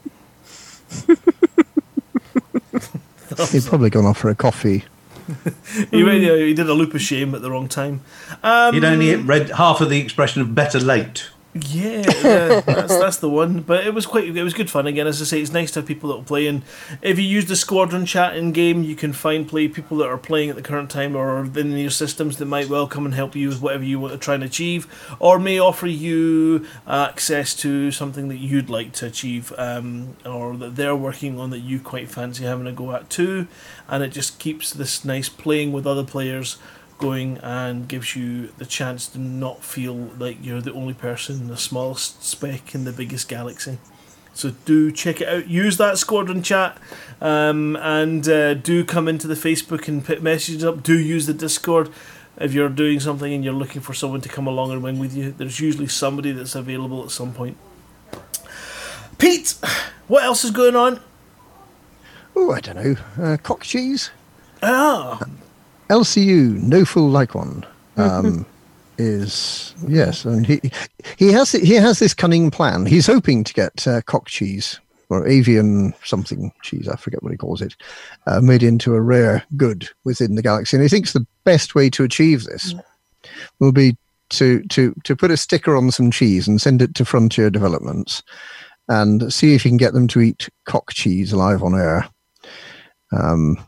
He'd probably gone off for a coffee. He, really, he did a loop of shame at the wrong time. Um, You'd only read half of the expression of better late. Yeah, yeah that's, that's the one. But it was quite, it was good fun. Again, as I say, it's nice to have people that will play. And if you use the squadron chat in game, you can find play people that are playing at the current time or in your systems that might well come and help you with whatever you want to try and achieve, or may offer you access to something that you'd like to achieve, um, or that they're working on that you quite fancy having a go at too. And it just keeps this nice playing with other players going and gives you the chance to not feel like you're the only person in the smallest speck in the biggest galaxy. So do check it out. Use that squadron chat, um, and uh, do come into the Facebook and put messages up. Do use the Discord if you're doing something and you're looking for someone to come along and wing with you. There's usually somebody that's available at some point. Pete, what else is going on? Oh, I don't know. Uh, cock cheese? Ah, LCU, no fool like one. Um, is yes, and he he has he has this cunning plan. He's hoping to get uh, cock cheese or avian something cheese. I forget what he calls it, uh, made into a rare good within the galaxy. And he thinks the best way to achieve this will be to to to put a sticker on some cheese and send it to Frontier Developments and see if he can get them to eat cock cheese live on air. Um,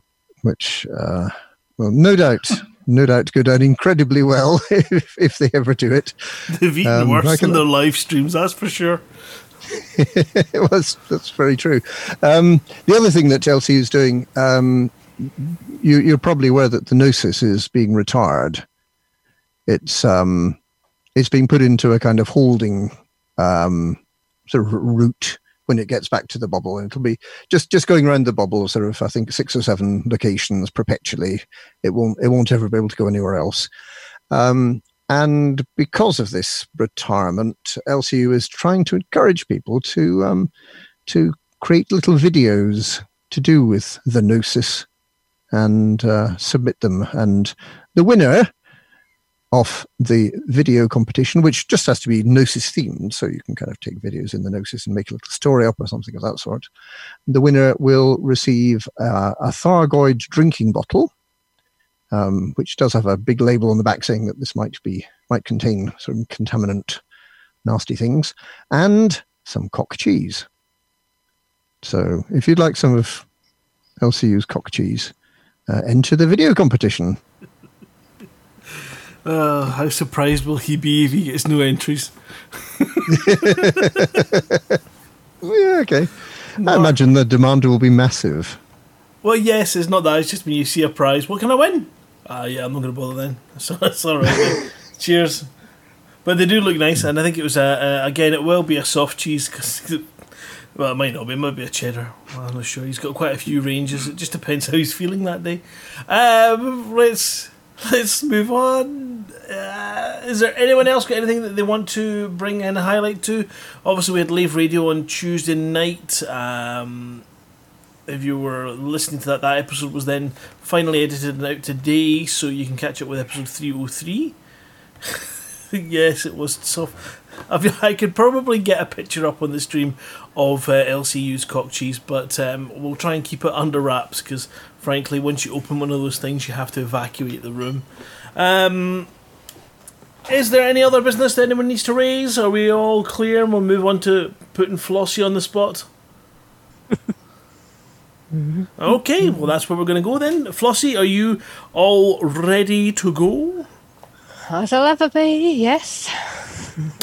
which, uh, well, no doubt, no doubt, go down incredibly well if, if they ever do it. they've eaten Um, worse than their live streams, that's for sure. it was that's very true. Um, the other thing that Chelsea is doing, um, you, you're probably aware that the Gnosis is being retired. It's um, it's being put into a kind of holding um, sort of route when it gets back to the bubble, and it'll be just just going around the bubble, sort of I think six or seven locations perpetually. It won't it won't ever be able to go anywhere else. Um, and because of this retirement, LCU is trying to encourage people to um, to create little videos to do with the Gnosis and uh, submit them. And the winner of the video competition, which just has to be Gnosis themed, so you can kind of take videos in the Gnosis and make a little story up or something of that sort. The winner will receive uh, a Thargoid drinking bottle um, which does have a big label on the back saying that this might be might contain some contaminant, nasty things, and some cock cheese. So, if you'd like some of LCU's cock cheese, uh, enter the video competition. Uh, how surprised will he be if he gets no entries? Yeah, okay. I imagine the demand will be massive. Well, yes, it's not that. It's just when you see a prize, what can I win? Ah, yeah, I'm not going to bother then. So it's all right. Cheers. But they do look nice, and I think it was a, a again. It will be a soft cheese because, well, it might not be. It might be a cheddar. Well, I'm not sure. He's got quite a few ranges. It just depends how he's feeling that day. Um, let's let's move on. Uh, is there anyone else got anything that they want to bring in a highlight to? Obviously, we had Live Radio on Tuesday night. Um, if you were listening to that, that episode was then finally edited and out today, so you can catch up with episode 303. yes, it was tough. I, mean, I could probably get a picture up on the stream of uh, LCU's cock cheese, but um, we'll try and keep it under wraps because, frankly, once you open one of those things, you have to evacuate the room. Um, is there any other business that anyone needs to raise? Are we all clear? And we'll move on to putting Flossie on the spot. okay, well that's where we're going to go then. Flossie, are you all ready to go? As I'll ever be, yes.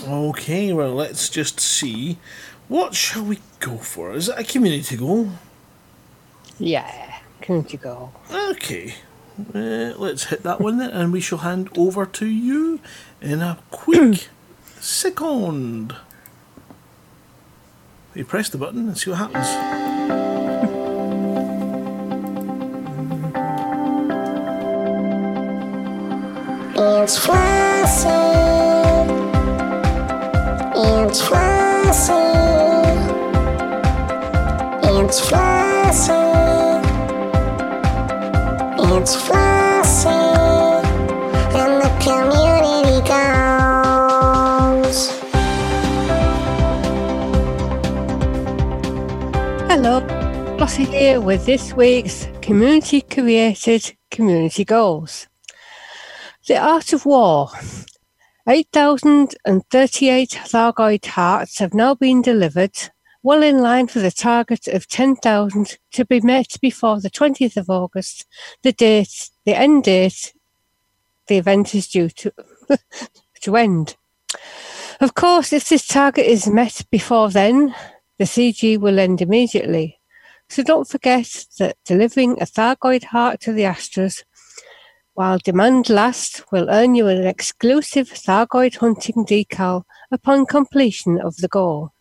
Okay, well let's just see. What shall we go for? Is it a community goal? Yeah, community goal. Okay, uh, let's hit that one then, and we shall hand over to you in a quick second. You press the button and see what happens. It's Flossie. It's Flossie. It's Flossie. It's Flossie. And the community goes. Hello, Flossie here with this week's community created community goals. The Art of War. 8,038 Thargoid hearts have now been delivered, well in line for the target of 10,000 to be met before the 20th of August, the date, the end date the event is due to, to end. Of course, if this target is met before then, the CG will end immediately. So don't forget that delivering a Thargoid heart to the Astras while demand lasts will earn you an exclusive Thargoid hunting decal upon completion of the goal.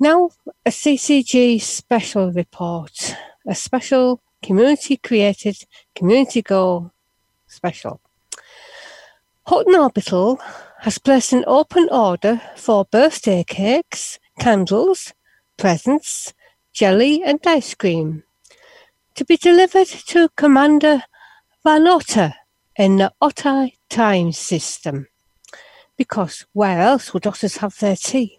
Now, a CCG special report, a special community created community goal special. Hutton Orbital has placed an open order for birthday cakes, candles, presents, jelly, and ice cream to be delivered to Commander Van Otter in the Otter time system. Because where else would otters have their tea?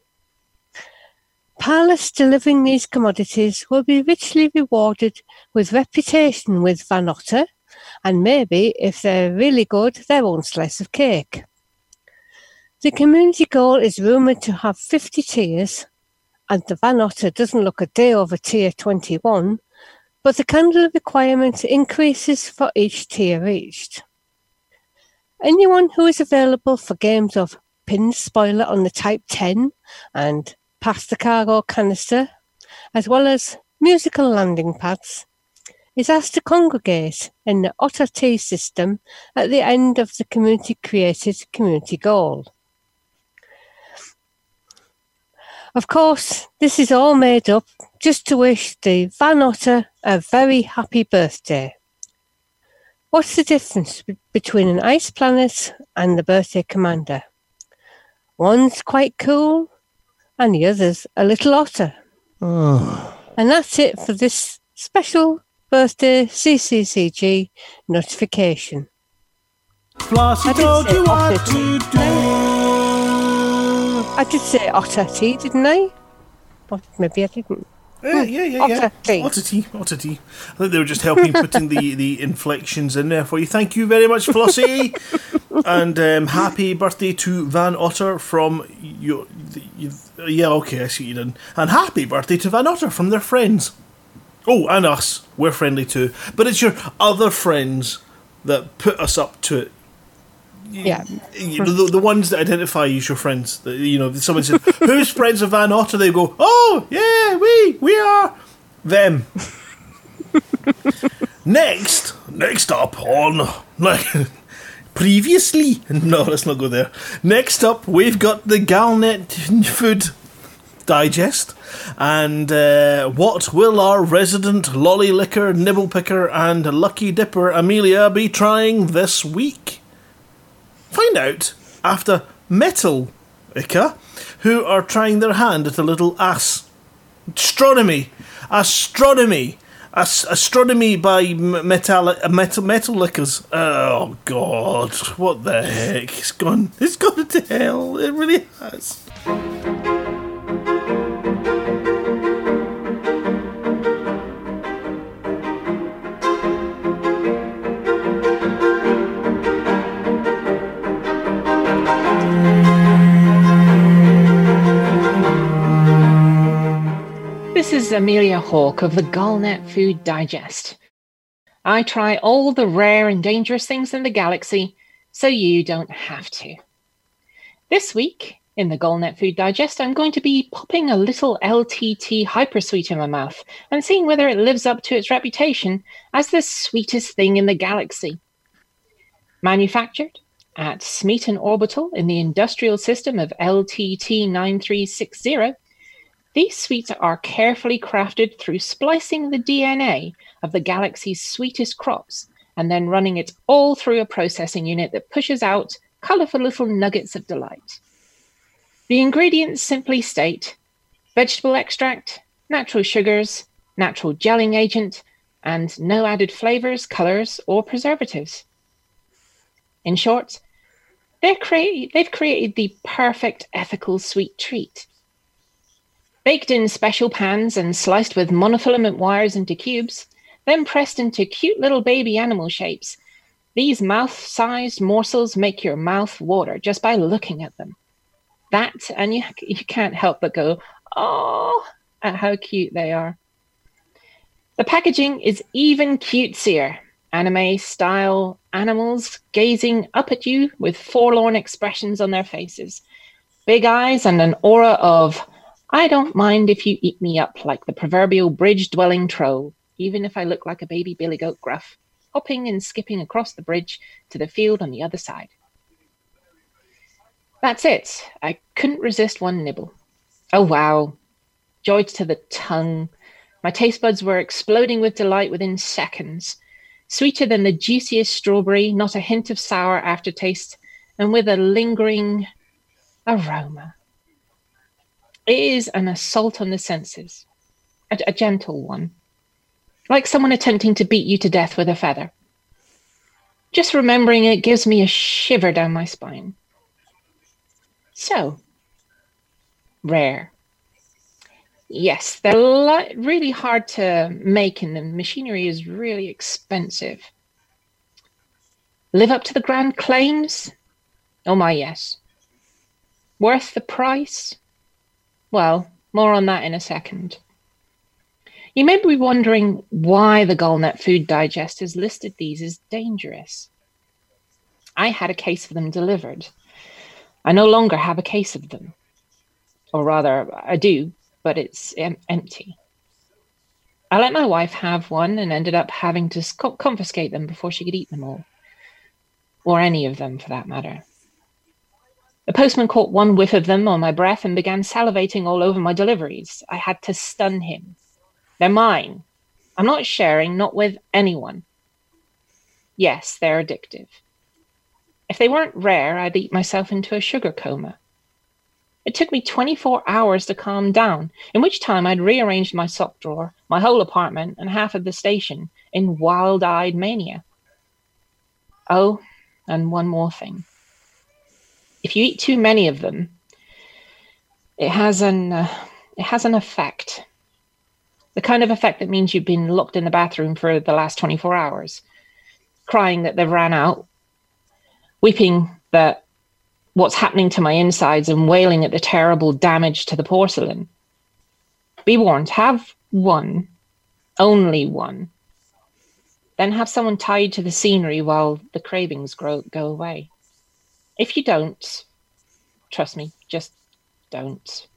Pilots delivering these commodities will be richly rewarded with reputation with Van Otter and maybe, if they're really good, their own slice of cake. The community goal is rumoured to have 50 tiers, and the Van Otter doesn't look a day over tier 21, but the candle requirement increases for each tier reached. Anyone who is available for games of Pin Spoiler on the Type 10 and Pass the Cargo Canister, as well as musical landing pads, is asked to congregate in the Otter T system at the end of the community created community goal. Of course, this is all made up just to wish the Van Otter a very happy birthday. What's the difference be- between an ice planet and the birthday commander? One's quite cool, and the other's a little otter. Oh. And that's it for this special birthday CCCG notification. Flossie I did told say you what otter. to do. I did say otter tea, didn't I? Or maybe I didn't. Yeah, yeah, yeah, yeah. Otter tea. Otter tea, otter tea. I think they were just helping putting the, the inflections in there for you. Thank you very much, Flossie. and um, happy birthday to Van Otter from your. You, yeah, okay, I see you did. And happy birthday to Van Otter from their friends. Oh, and us. We're friendly too. But it's your other friends that put us up to it. Yeah. You know, the, the ones that identify you as your friends. That, you know, someone says, "Who's friends of Van Otter?" They go, "Oh, yeah, we we are them." next, next up on like previously. No, let's not go there. Next up, we've got the Galnet Food Digest. And uh, what will our resident lolly licker, nibble picker, and lucky dipper Amelia be trying this week? Find out after Metal Ica, who are trying their hand at a little ass. Astronomy! Astronomy! As- astronomy by metal uh, metal metal liquors. Oh God, what the heck? It's gone. It's gone to hell. It really has. This is Amelia Hawke of the Galnet Food Digest. I try all the rare and dangerous things in the galaxy so you don't have to. This week, in the Galnet Food Digest, I'm going to be popping a little LTT hypersweet in my mouth and seeing whether it lives up to its reputation as the sweetest thing in the galaxy. Manufactured at Smeaton Orbital in the industrial system of LTT 9360, these sweets are carefully crafted through splicing the DNA of the galaxy's sweetest crops and then running it all through a processing unit that pushes out colorful little nuggets of delight. The ingredients simply state vegetable extract, natural sugars, natural gelling agent, and no added flavors, colors, or preservatives. In short, crea- they've created the perfect ethical sweet treat. Baked in special pans and sliced with monofilament wires into cubes, then pressed into cute little baby animal shapes, these mouth sized morsels make your mouth water just by looking at them. That, and you, you can't help but go, oh, at how cute they are. The packaging is even cutesier. Anime style animals gazing up at you with forlorn expressions on their faces. Big eyes and an aura of, I don't mind if you eat me up like the proverbial bridge dwelling troll, even if I look like a baby billy goat gruff, hopping and skipping across the bridge to the field on the other side. That's it. I couldn't resist one nibble. Oh wow. Joy to the tongue. My taste buds were exploding with delight within seconds. Sweeter than the juiciest strawberry, not a hint of sour aftertaste, and with a lingering aroma. It is an assault on the senses, a, a gentle one, like someone attempting to beat you to death with a feather. Just remembering it gives me a shiver down my spine. So, rare. Yes, they're li- really hard to make, and the machinery is really expensive. Live up to the grand claims? Oh my, yes. Worth the price? Well, more on that in a second. You may be wondering why the Galnet Food Digest has listed these as dangerous. I had a case of them delivered. I no longer have a case of them. Or rather, I do, but it's em- empty. I let my wife have one and ended up having to sc- confiscate them before she could eat them all. Or any of them, for that matter. The postman caught one whiff of them on my breath and began salivating all over my deliveries. I had to stun him. They're mine. I'm not sharing, not with anyone. Yes, they're addictive. If they weren't rare, I'd eat myself into a sugar coma. It took me 24 hours to calm down, in which time I'd rearranged my sock drawer, my whole apartment, and half of the station in wild eyed mania. Oh, and one more thing. If you eat too many of them, it has an uh, it has an effect. The kind of effect that means you've been locked in the bathroom for the last 24 hours, crying that they've ran out, weeping that what's happening to my insides and wailing at the terrible damage to the porcelain. Be warned, have one, only one. Then have someone tied to the scenery while the cravings grow, go away. If you don't, trust me, just don't.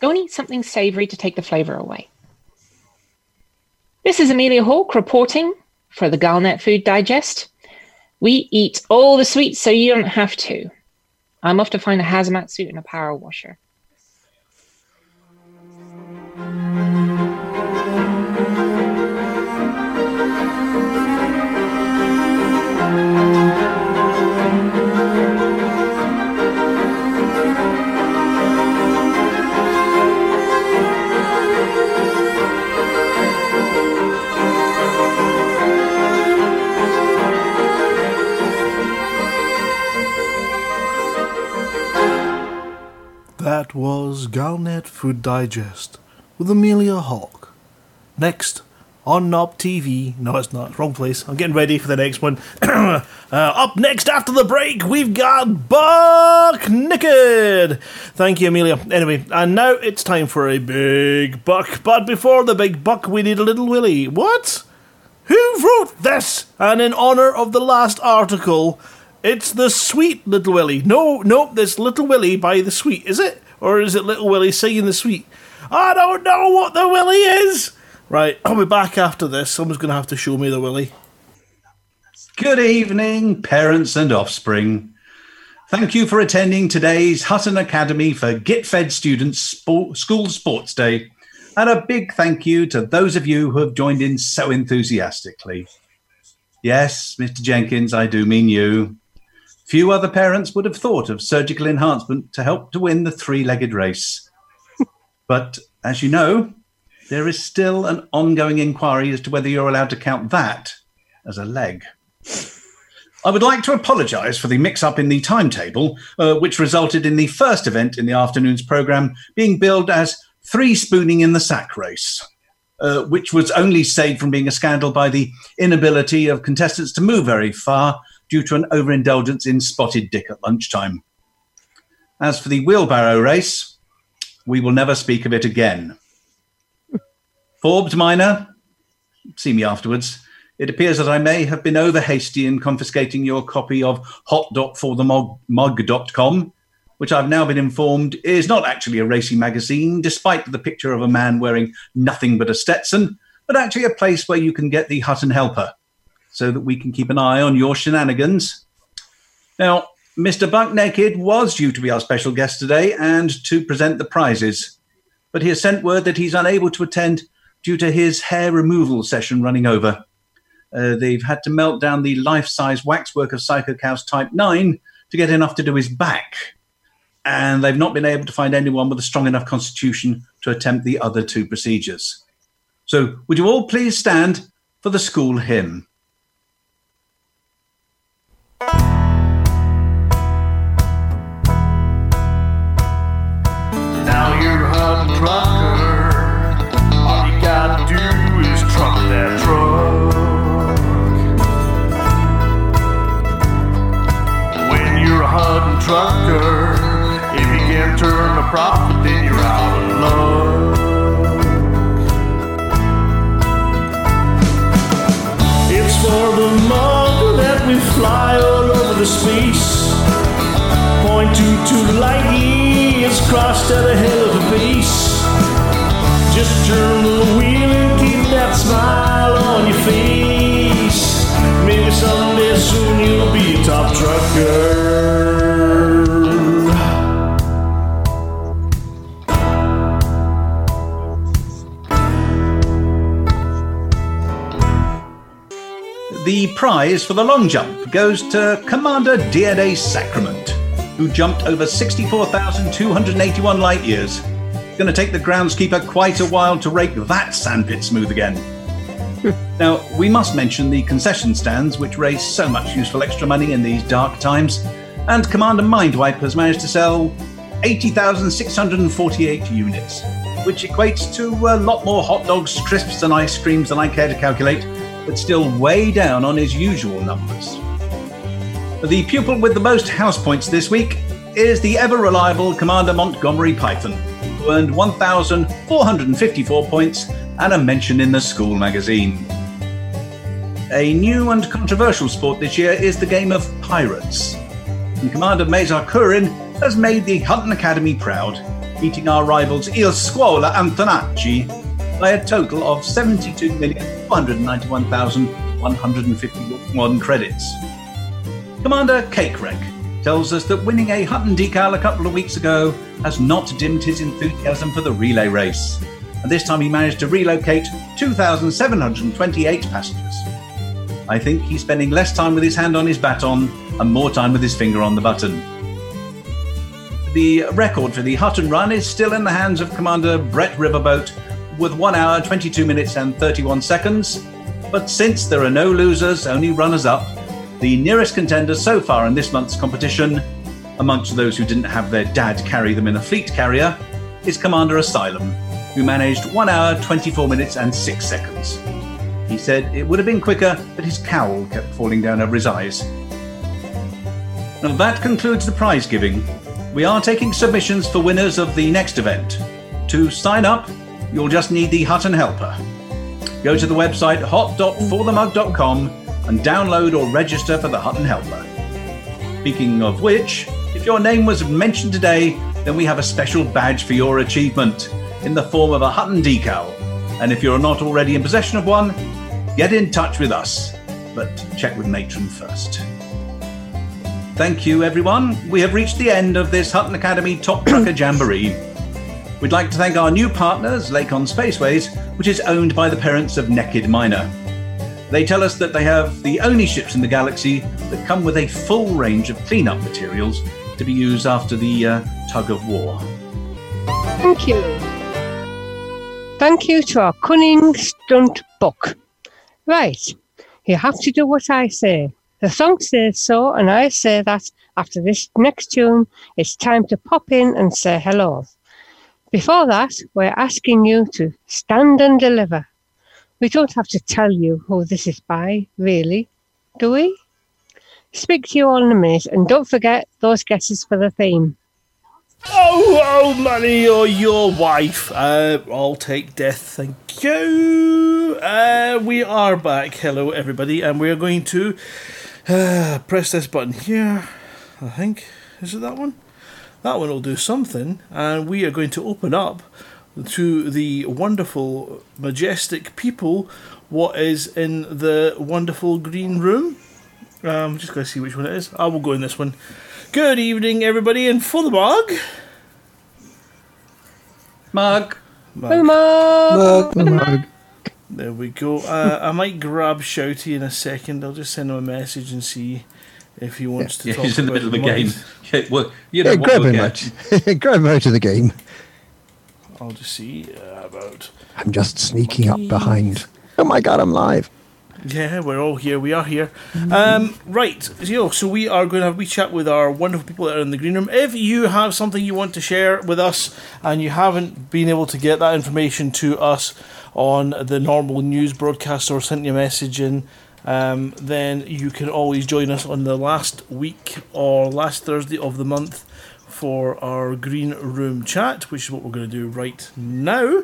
Go and eat something savory to take the flavor away. This is Amelia Hawke reporting for the Galnet Food Digest. We eat all the sweets so you don't have to. I'm off to find a hazmat suit and a power washer. Food Digest with Amelia Hawke. Next on Knob TV. No, it's not. Wrong place. I'm getting ready for the next one. uh, up next after the break, we've got Buck Naked. Thank you, Amelia. Anyway, and now it's time for a big buck. But before the big buck, we need a little Willie. What? Who wrote this? And in honor of the last article, it's the sweet Little Willie. No, no, this Little Willie by the sweet, is it? Or is it Little Willie singing the sweet? I don't know what the Willie is. Right, I'll be back after this. Someone's going to have to show me the Willie. Good evening, parents and offspring. Thank you for attending today's Hutton Academy for Get Fed Students Sport, School Sports Day. And a big thank you to those of you who have joined in so enthusiastically. Yes, Mr. Jenkins, I do mean you. Few other parents would have thought of surgical enhancement to help to win the three legged race. but as you know, there is still an ongoing inquiry as to whether you're allowed to count that as a leg. I would like to apologise for the mix up in the timetable, uh, which resulted in the first event in the afternoon's programme being billed as Three Spooning in the Sack Race, uh, which was only saved from being a scandal by the inability of contestants to move very far due to an overindulgence in spotted dick at lunchtime. As for the wheelbarrow race, we will never speak of it again. Forbes Minor, see me afterwards. It appears that I may have been over hasty in confiscating your copy of hot.forthemug.com, which I've now been informed is not actually a racing magazine, despite the picture of a man wearing nothing but a Stetson, but actually a place where you can get the Hutton Helper, so that we can keep an eye on your shenanigans. Now, Mr. Buck Naked was due to be our special guest today and to present the prizes, but he has sent word that he's unable to attend due to his hair removal session running over. Uh, they've had to melt down the life size waxwork of Psycho Cows Type 9 to get enough to do his back. And they've not been able to find anyone with a strong enough constitution to attempt the other two procedures. So, would you all please stand for the school hymn? Now you're a trucker. All you gotta do is truck that truck. When you're a trucker, if you can't turn a profit, then you're out of luck. It's for the that we fly the space. Point to light years crossed at a hell of a pace. Just turn the wheel and keep that smile on your face. Maybe someday soon you'll be a top trucker. The prize for the long jump goes to Commander DNA Sacrament, who jumped over 64,281 light years. It's going to take the groundskeeper quite a while to rake that sandpit smooth again. now, we must mention the concession stands, which raise so much useful extra money in these dark times. And Commander Mindwipe has managed to sell 80,648 units, which equates to a lot more hot dogs, crisps, and ice creams than I care to calculate, but still way down on his usual numbers. The pupil with the most house points this week is the ever reliable Commander Montgomery Python, who earned 1,454 points and a mention in the school magazine. A new and controversial sport this year is the game of Pirates. And Commander Mazar Kurin has made the Hutton Academy proud, beating our rivals Il Scuola and Tonacci by a total of 72,491,151 credits. Commander Cake tells us that winning a Hutton decal a couple of weeks ago has not dimmed his enthusiasm for the relay race. And this time he managed to relocate 2,728 passengers. I think he's spending less time with his hand on his baton and more time with his finger on the button. The record for the Hutton run is still in the hands of Commander Brett Riverboat with 1 hour, 22 minutes, and 31 seconds. But since there are no losers, only runners up, the nearest contender so far in this month's competition, amongst those who didn't have their dad carry them in a fleet carrier, is Commander Asylum, who managed 1 hour, 24 minutes, and 6 seconds. He said it would have been quicker, but his cowl kept falling down over his eyes. Now that concludes the prize giving. We are taking submissions for winners of the next event. To sign up, you'll just need the Hutton Helper. Go to the website hot.forthemug.com and download or register for the Hutton Helper. Speaking of which, if your name was mentioned today, then we have a special badge for your achievement in the form of a Hutton decal. And if you're not already in possession of one, get in touch with us. But check with Matron first. Thank you, everyone. We have reached the end of this Hutton Academy Top Trucker Jamboree. We'd like to thank our new partners, Lakon Spaceways, which is owned by the parents of Naked Miner. They tell us that they have the only ships in the galaxy that come with a full range of cleanup materials to be used after the uh, tug of war. Thank you. Thank you to our cunning stunt book. Right, you have to do what I say. The song says so, and I say that after this next tune, it's time to pop in and say hello. Before that, we're asking you to stand and deliver. We don't have to tell you who this is by, really, do we? Speak to you all in a minute, and don't forget those guesses for the theme. Oh, oh, money or your wife. Uh, I'll take death, thank you. Uh, we are back. Hello, everybody, and we are going to uh, press this button here. I think is it that one? That one will do something, and we are going to open up to the wonderful, majestic people. What is in the wonderful green room? Um, just going to see which one it is. I will go in this one. Good evening, everybody, and for the mug. Mug. Uma! There we go. Uh, I might grab Shouty in a second. I'll just send him a message and see if he wants to Yeah, talk he's in the middle of a the game. Yeah, well, you know Yeah, grab him get. out. grab him out of the game. I'll just see uh, about. I'm just sneaking up behind. Oh my god, I'm live. Yeah, we're all here. We are here. Um, right, you so we are going to have a wee chat with our wonderful people that are in the green room. If you have something you want to share with us and you haven't been able to get that information to us on the normal news broadcast or sent you a message in, um, then you can always join us on the last week or last Thursday of the month for our green room chat, which is what we're going to do right now.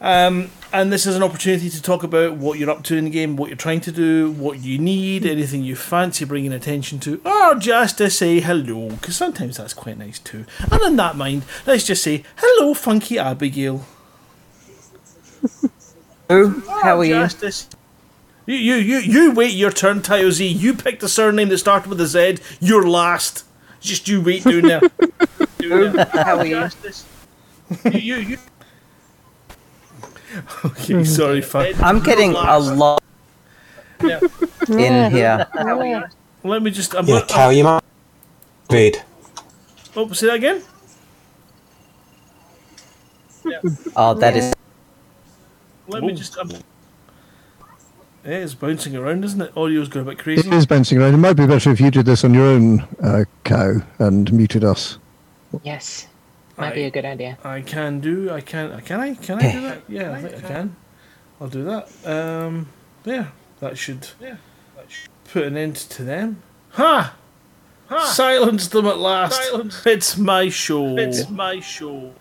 Um, and this is an opportunity to talk about what you're up to in the game, what you're trying to do, what you need, anything you fancy bringing attention to, or just to say hello, because sometimes that's quite nice too. And in that mind, let's just say hello, Funky Abigail. How are you? You, you, you, you wait your turn, Tayo Z. You picked a surname that started with a Z. You're last. Just you wait doing that. Doing that. How are you? you, you, you. Okay, sorry, fun. I'm getting a lot Yeah. in here. Let me just. I'm, Yeah, I'm, Cal, you might read. oh, say that again. Oh, that is. Let me just. Um, yeah, it's bouncing around, isn't it? Audio's going a bit crazy. It is bouncing around. It might be better if you did this on your own, uh, cow, and muted us. Yes, might be a good idea. I can do. I can. uh, Can I? Can I do that? Yeah, I think I can. I'll do that. Um, there. That should. Yeah. That should put an end to them. Ha! ha! Silence them at last. Silence. It's my show. It's my show.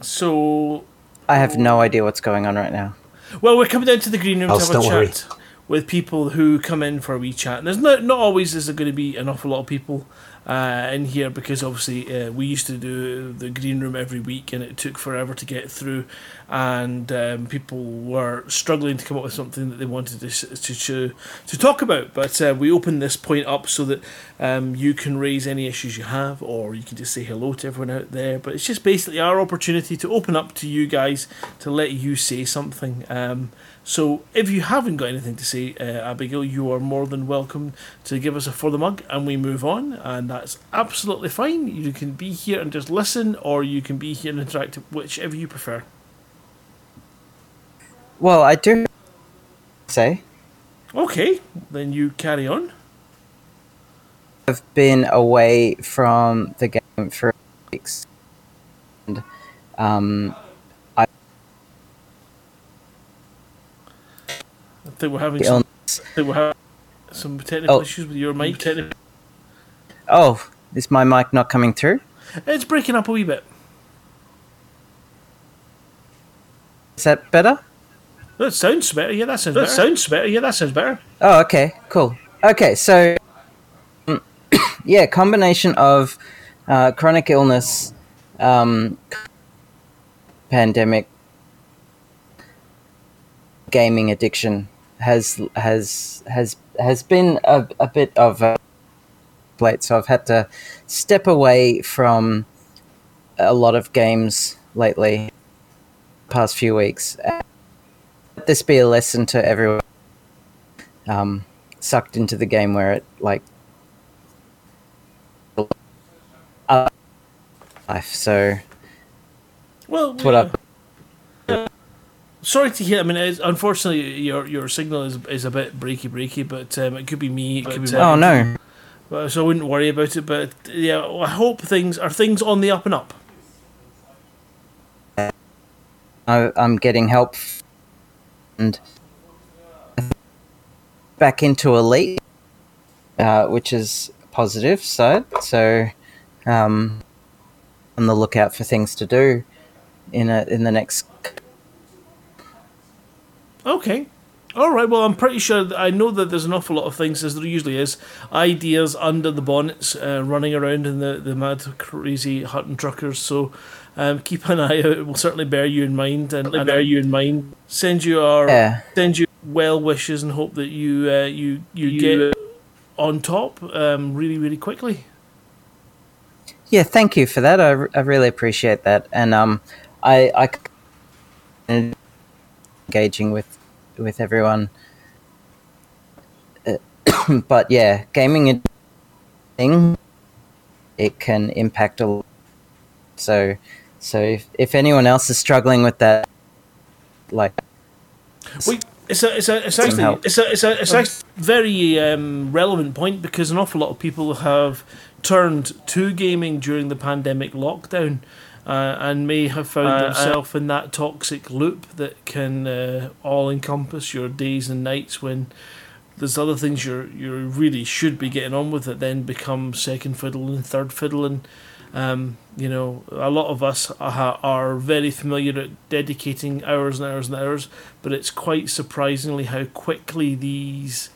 So, I have no idea what's going on right now. well, we're coming down to the green room Else, to have a don't worry. chat with people who come in for a wee chat. And there's not not always is there going to be an awful lot of people uh, in here because obviously uh, we used to do the green room every week and it took forever to get through, and um, people were struggling to come up with something that they wanted to to to, to talk about. But uh, we opened this point up so that um, you can raise any issues you have, or you can just say hello to everyone out there. But it's just basically our opportunity to open up to you guys to let you say something. Um, so if you haven't got anything to say, uh, Abigail, you are more than welcome to give us a for the mug and we move on, and that's absolutely fine. You can be here and just listen, or you can be here and interact, whichever you prefer. Well, I do say Okay, then you carry on. I've been away from the game for weeks, and Um, I think we're having some, illness. I having some technical Oh. issues with your mic. Oh, is my mic not coming through? It's breaking up a wee bit. Is that better? That sounds better. Yeah, that sounds better. That sounds better. Yeah, that sounds better. Oh, okay, cool. Okay, so um, yeah, combination of uh, chronic illness, um, pandemic, gaming addiction has has has has been a, a bit of a plate. So I've had to step away from a lot of games lately, past few weeks. Let this be a lesson to everyone um, sucked into the game where it like life. So Well, what up? Sorry to hear. I mean, it's, unfortunately, your your signal is, is a bit breaky breaky, but um, it could be me. It could be Oh no! Well, so I wouldn't worry about it. But yeah, I hope things are things on the up and up. I, I'm getting help and back into elite, uh, which is positive side. So um, on the lookout for things to do in a, in the next. Okay. All right. Well, I'm pretty sure. That I know that there's an awful lot of things, as there usually is, ideas under the bonnets uh, running around in the, the mad, crazy hunting truckers. So um, keep an eye out. We'll certainly bear you in mind and, and bear you in mind. Send you our Yeah. send you well wishes and hope that you uh, you, you get on top um, really really quickly. Yeah, thank you for that. I, r- I really appreciate that, and um, I I c- engaging with with everyone. Uh, but yeah, gaming a thing, it can impact a lot. So, so if, if anyone else is struggling with that, like, We, it's a, it's a, it's actually, help. it's a, it's a, it's actually very um, relevant point because an awful lot of people have turned to gaming during the pandemic lockdown. Uh, and may have found Uh, uh, themselves in that toxic loop that can uh, all encompass your days and nights when there's other things you you really should be getting on with that then become second fiddle and third fiddle. And um, you know a lot of us are, are very familiar at dedicating hours and hours and hours but it's quite surprisingly how quickly these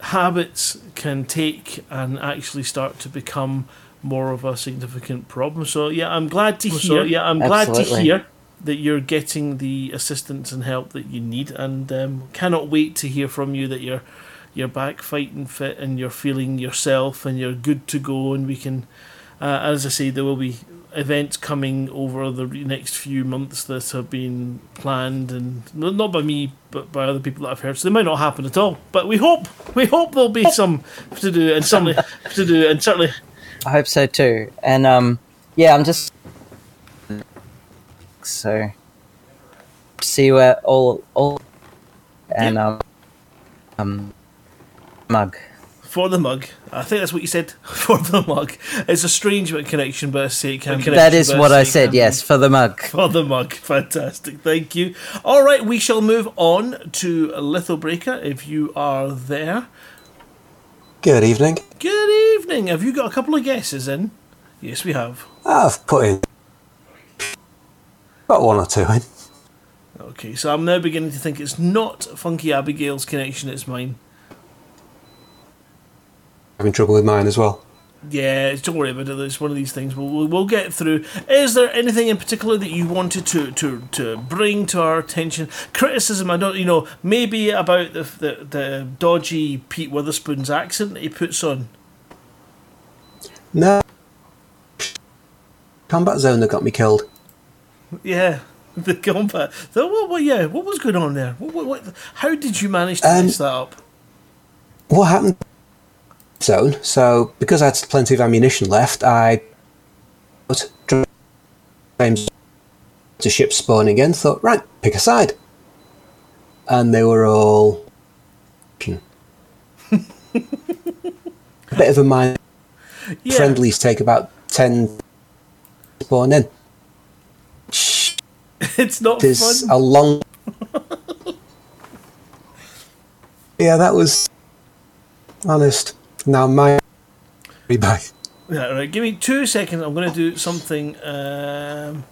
habits can take and actually start to become more of a significant problem. So yeah i'm glad to So, hear yeah i'm glad to hear that you're getting the assistance and help that you need, and um, cannot wait to hear from you that you're you're back fighting fit and you're feeling yourself and you're good to go. And we can, uh, as I say, there will be events coming over the next few months that have been planned and not by me but by other people that I've heard. So they might not happen at all, but we hope we hope there'll be some to do and certainly to do and certainly I hope so too. And um, yeah, I'm just so see where all all and um um mug. for the mug. I think that's what you said for the mug. It's a strange connection, but I say it can. That is what I said. Yes, for the mug. For the mug. Fantastic. Thank you. All right, we shall move on to Lithobreaker if you are there. Good evening. Good evening. Have you got a couple of guesses in? Yes, we have. I've put in got one or two in. Okay, so I'm now beginning to think it's not Funky Abigail's connection, it's mine. Having trouble with mine as well. Yeah, it's- don't worry about it. It's one of these things. We'll, we'll, we'll get through. Is there anything in particular that you wanted to, to, to bring to our attention? Criticism, I don't, you know, maybe about the, the, the dodgy Pete Witherspoon's accent that he puts on. No. Combat zone that got me killed. Yeah, the combat. The, what, what, yeah, what was going on there? What, what, what, how did you manage to Um, mess that up? What happened? Zone. So because I had plenty of ammunition left, I put James to ship spawn again. Thought right, pick a side, and they were all a bit of a mind. Yeah. Friendlies take about ten spawn in. It's not is fun. a long. yeah, that was honest. Now my rebuy. Yeah, right. Give me two seconds. I'm going to do something. Um,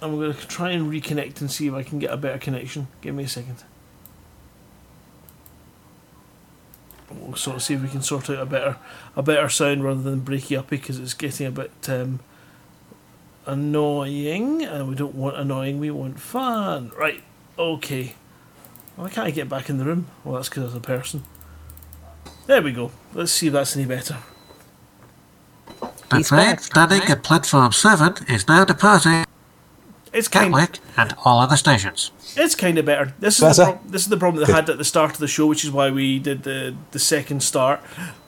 I'm going to try and reconnect and see if I can get a better connection. Give me a second. We'll sort of see if we can sort out a better, a better sound rather than breaky uppy because it's getting a bit um, annoying, and we don't want annoying. We want fun. Right. Okay. Why can't I get back in the room? Well, that's because there's a person. There we go. Let's see if that's any better. He's The train standing at platform 7 is now departing It's kind. Gatwick and all other stations. It's kind of better. This is the pro- this is the problem they had at the start of the show, which is why we did the the second start,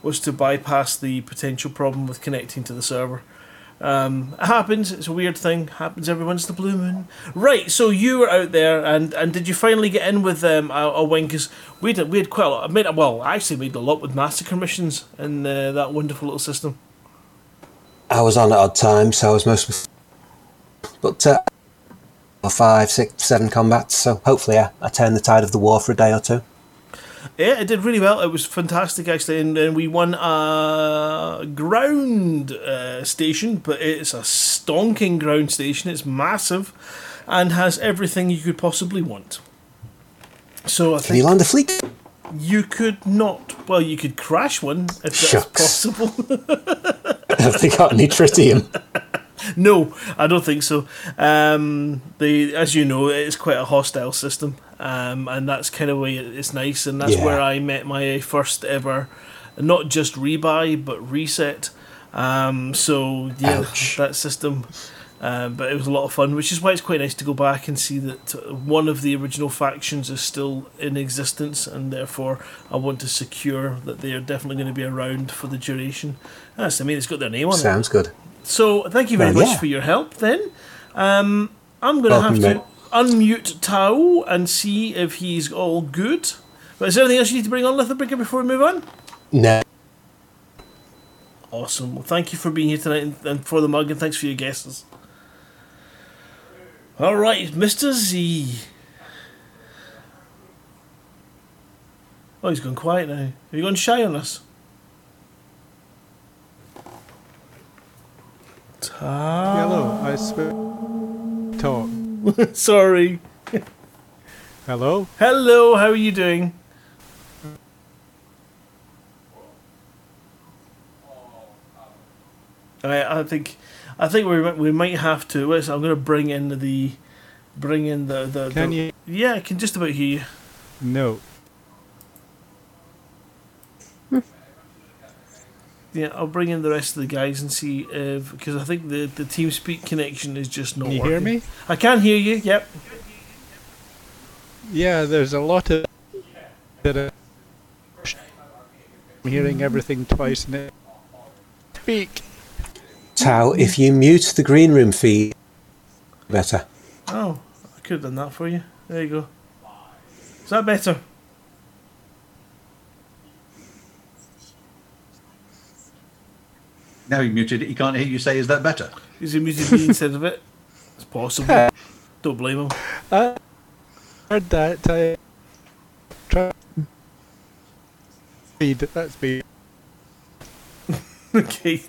was to bypass the potential problem with connecting to the server. Um, it happens. It's a weird thing. Happens every once in the blue moon. Right. So you were out there, and, and did you finally get in with um, a, a win? Because we did. we had quite a lot. I made well, I actually made a lot with massacre missions in uh, that wonderful little system. I was on at odd times, so I was mostly. But uh, five, six, seven combats. So hopefully, I, I the tide of the war for a day or two. Yeah, it did really well. It was fantastic, actually, and, and we won a ground uh, station, but it's a stonking ground station. It's massive, and has everything you could possibly want. So I Can you land a fleet? you could not. Well, you could crash one if that's Shucks. possible. Have they got any tritium? no, I don't think so. Um, the as you know, it's quite a hostile system, um, and that's kind of way it's nice, and that's Yeah. where I met my first ever, not just rebuy but reset. Um, so yeah, Ouch. that system. Um, but it was a lot of fun, which is why it's quite nice to go back and see that one of the original factions is still in existence, and therefore I want to secure that they are definitely going to be around for the duration. That's, I mean, it's got their name on it. Sounds good. So thank you very Well, much yeah. for your help. Then um, I'm going to have to. Unmute Tao and see if he's all good. But is there anything else you need to bring on, Lithobreaker, before we move on? No. Awesome. Well, thank you for being here tonight and, and for the mug, and thanks for your guesses. All right, Mr. Z. Oh, he's gone quiet now. Have you gone shy on us? Tao. Hello, I sp- talk. Sorry. Hello? Hello, how are you doing? I, I think, I think we might- we might have to. wait, I'm going to bring in the, bring in the the. Can the- you? Yeah, I can just about hear you. No. Yeah, I'll bring in the rest of the guys and see if because I think the the TeamSpeak connection is just not. Can you working. hear me? I can hear you. Yep. Yeah, there's a lot of that. Uh, I'm hearing everything twice now. Speak. Tao, if you mute the green room feed, better. Oh, I could have done that for you. There you go. Is that better? Now you muted it. He can't hear you say, "Is that better?" Is he muted me instead of it? It's possible. Don't blame him. I heard that. I try. Speed. That's me. Okay.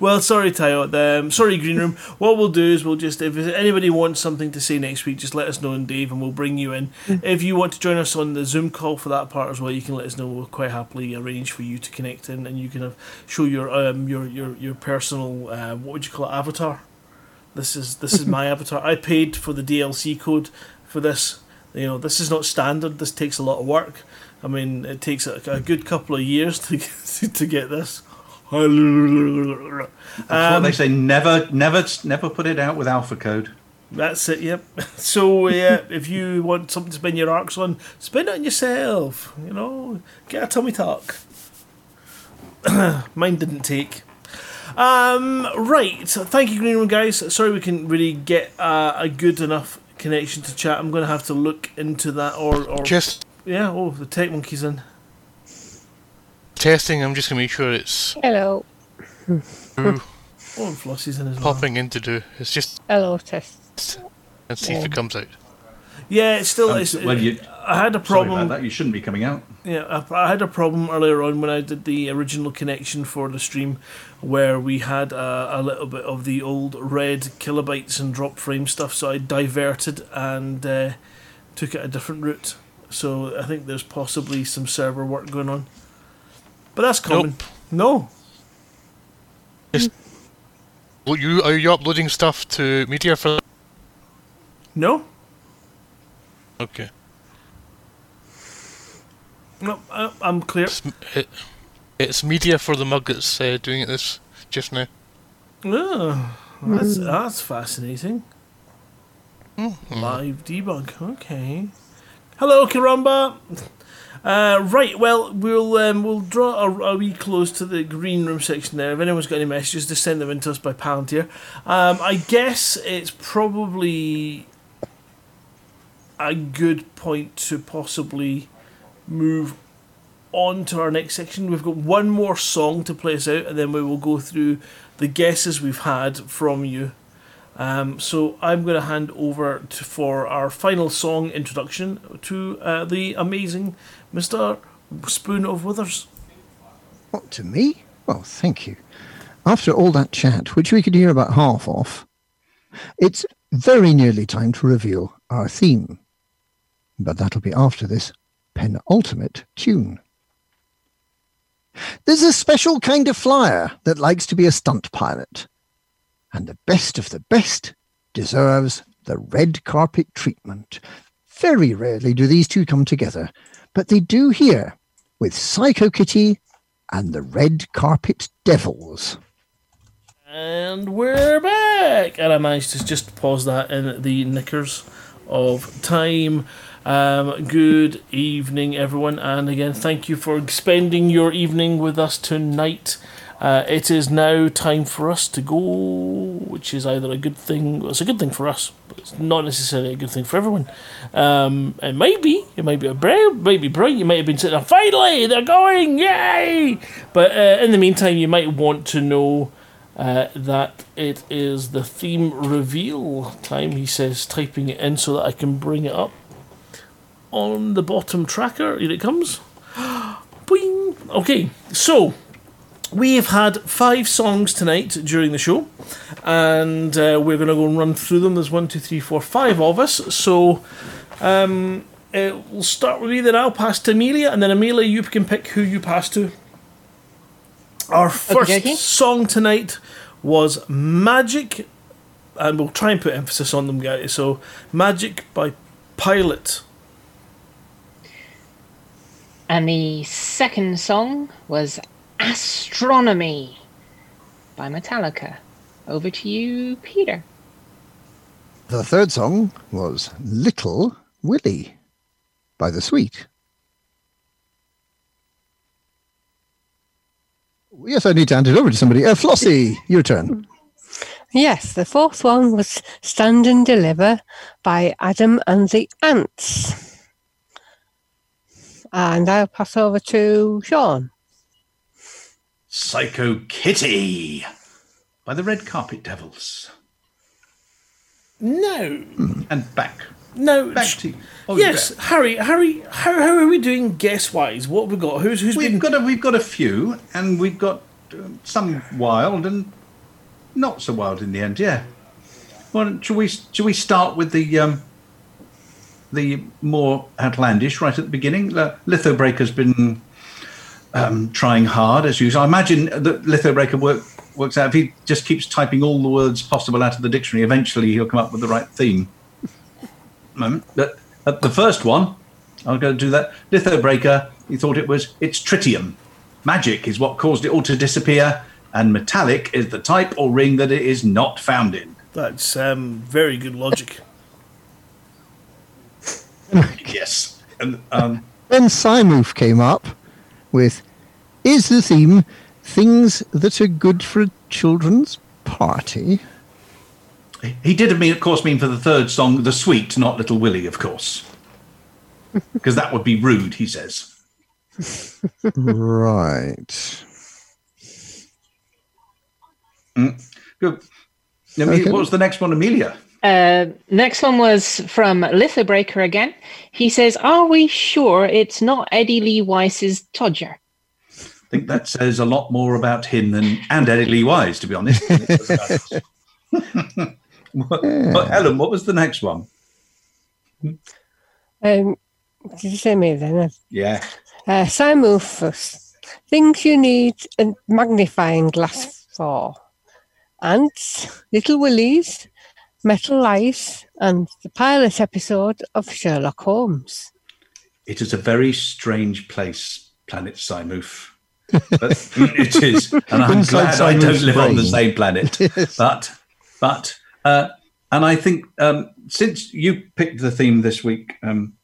Well, sorry, Tayo. Um, sorry, Green Room. What we'll do is we'll just, if anybody wants something to say next week, just let us know, and Dave, and we'll bring you in. If you want to join us on the Zoom call for that part as well, you can let us know. We'll quite happily arrange for you to connect in, and you can have, show your um your your your personal uh, what would you call it avatar. This is this is my avatar. I paid for the DLC code for this. You know, this is not standard. This takes a lot of work. I mean, it takes a, a good couple of years to to get this. That's what Um, they say. Never, never, never put it out with alpha code. That's it. Yep. So yeah, if you want something to spin your arcs on, spin it on yourself. You know, get a tummy tuck. Mine didn't take. Um, right. So thank you, Green Room guys. Sorry we can't really get uh, a good enough connection to chat. I'm going to have to look into that. Or, or Just yeah. Oh, the tech monkey's in. Testing, I'm just going to make sure it's Hello. through, Oh, and Flossie's in as well. popping in to do. It's just Hello, test. and see if it comes out. Yeah, it's still. Um, it's, well, you- I had a Sorry problem. about that. You shouldn't be coming out. Yeah, I, I had a problem earlier on when I did the original connection for the stream, where we had a, a little bit of the old red kilobytes and drop frame stuff. So I diverted and uh, took it a different route. So I think there's possibly some server work going on, but that's common. No, Well, you are you uploading stuff to media for? no, Okay. no. I, I'm clear. It's, it, it's media for the mug that's uh, doing it this just now. Oh, that's that's fascinating. Live debug. Okay. Hello, Karamba. Uh, right. Well, we'll um, we'll draw a, a wee close to the green room section there. If anyone's got any messages, just send them in to us by Palantir. Um, I guess it's probably a good point to possibly move on to our next section. We've got one more song to play us out, and then we will go through the guesses we've had from you. Um, so I'm going to hand over to, for our final song introduction to uh, the amazing Mr. Spoon of Withers. What, to me? Well, thank you. After all that chat, which we could hear about half off, it's very nearly time to reveal our theme. But that'll be after this penultimate tune. There's a special kind of flyer that likes to be a stunt pilot. And the best of the best deserves the red carpet treatment. Very rarely do these two come together, but they do here with Psycho Kitty and the Red Carpet Devils. And we're back! And I managed to just pause that in the knickers of time. Um, good evening, everyone, and again, thank you for spending your evening with us tonight. Uh, it is now time for us to go, which is either a good thing. It's a good thing for us, but it's not necessarily a good thing for everyone. Um, it might be. It might be a brave, might be brilliant. You might have been sitting there, finally, they're going, yay! But uh, in the meantime, you might want to know uh, that it is the theme reveal time. He says, typing it in so that I can bring it up on the bottom tracker. Here it comes. Boing. Okay, so we have had five songs tonight during the show, and uh, we're going to go and run through them. There's one, two, three, four, five of us. So um, uh, we'll start with me, then I'll pass to Amelia, and then Amelia, you can pick who you pass to. Our first Okey-dokey. song tonight was Magic, and we'll try and put emphasis on them, guys. So, Magic by Pilot. And the second song was Astronomy by Metallica. Over to you, Peter. The third song was Little Willie by The Sweet. Yes, I need to hand it over to somebody. Uh, Flossie, your turn. Yes, the fourth one was Stand and Deliver by Adam and the Ants. And I'll pass over to Sean. Psycho Kitty by the Red Carpet Devils. No. And back. No. Back to you. Oh, yes, Harry, Harry, how, how are we doing guess wise? What have we got? Who's who's We've been got a, we've got a few, and we've got uh, some wild and not so wild in the end. Yeah. Well, shall we shall we start with the um, the more outlandish right at the beginning? Uh, Lithobreaker's been um, trying hard as usual. I imagine that Lithobreaker work, works out if he just keeps typing all the words possible out of the dictionary. Eventually, he'll come up with the right theme. Moment, but uh, the first one, I'll go do that. Lithobreaker, he thought it was it's tritium. Magic is what caused it all to disappear, and metallic is the type or ring that it is not found in. That's um, very good logic. yes. And um, Then Simoof came up with Is the theme things that are good for a children's party? he did, mean, of course, mean for the third song, the sweet, not Little Willie, of course, because that would be rude. He says. right. Mm. Good. Okay. What was the next one, Amelia? Uh, next one was from Lithobreaker again. He says, Are we sure it's not Eddie Lee Weiss's Todger? I think that says a lot more about him than and Eddie Lee Wise, to be honest. than it does. What- what- Helen, what was the next one? Um, did you say me then? Yeah. Uh, Simon. Things you need a magnifying glass for. Ants, Little Willies, Metal Ice, and the pilot episode of Sherlock Holmes. It is a very strange place, Planet Simoof. But it is, and I'm Inside glad I don't Simon's live on the same planet. Yes. But, but, uh, and I think um, since you picked the theme this week, um,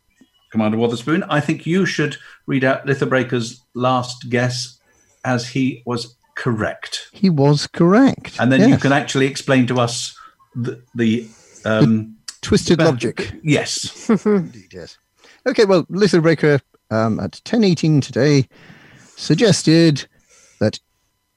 Commander Wotherspoon, I think you should read out Lithobreaker's last guess, as he was correct, He was correct. and then you can actually explain to us the, the um, Twisted logic. yes. Indeed, yes. Okay, well, Little Breaker um, at 10.18 today suggested that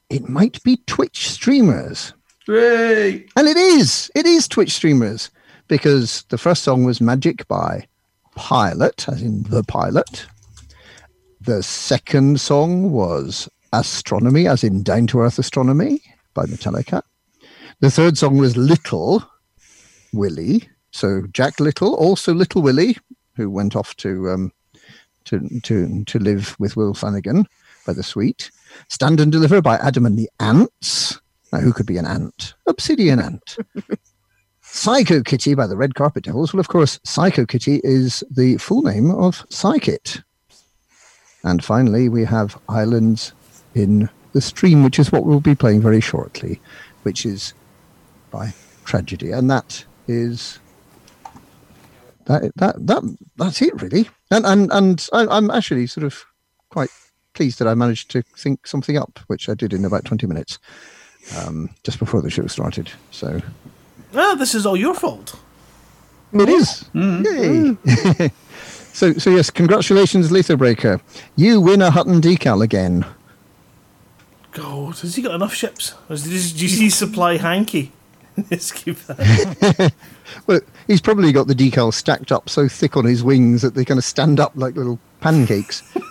it might be Twitch streamers. Hooray! And it is. It is Twitch streamers because the first song was Magic by Pilot, as in the pilot. The second song was Astronomy, as in Down to Earth Astronomy by Metallica. The third song was Little Willie. So Jack Little, also Little Willie, who went off to um, to to to live with Will Flanagan by the Sweet. Stand and Deliver by Adam and the Ants. Now, who could be an ant? Obsidian Ant. Psycho Kitty by the Red Carpet Devils. Well, of course, Psycho Kitty is the full name of Psychit. And finally, we have Islands in the Stream, which is what we'll be playing very shortly, which is by Tragedy. And that is that that that that's it really. And and and I, I'm actually sort of quite pleased that I managed to think something up, which I did in about 20 minutes, um, just before the show started. So Ah, this is all your fault. it is. Yay. so so yes, congratulations, Lethal Breaker. You win a Hutton decal again. God, has he got enough ships? Does, does he supply hanky? Let's keep that. Well, he's probably got the decals stacked up so thick on his wings that they kind of stand up like little pancakes.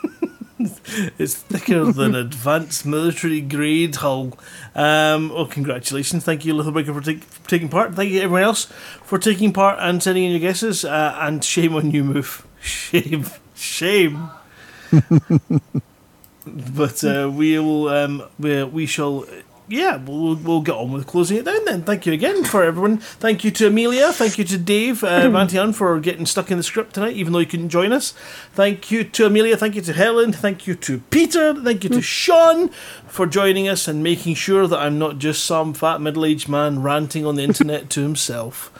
It's thicker than advanced military grade hull. Um, oh, congratulations. Thank you, Little Breaker, for, take, for taking part. Thank you, everyone else, for taking part and sending in your guesses. Uh, and shame on you, Move. Shame. Shame. but uh, we will, um, we, we shall. Yeah, we'll, we'll get on with closing it down then. Thank you again for everyone. Thank you to Amelia. Thank you to Dave uh, Vantian for getting stuck in the script tonight, even though he couldn't join us. Thank you to Amelia. Thank you to Helen. Thank you to Peter. Thank you to Sean for joining us and making sure that I'm not just some fat middle aged man ranting on the internet to himself.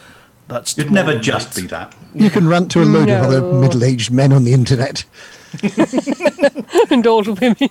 That's You'd never tomorrow just be that. You can rant to a load of other middle-aged men on the internet. and older women.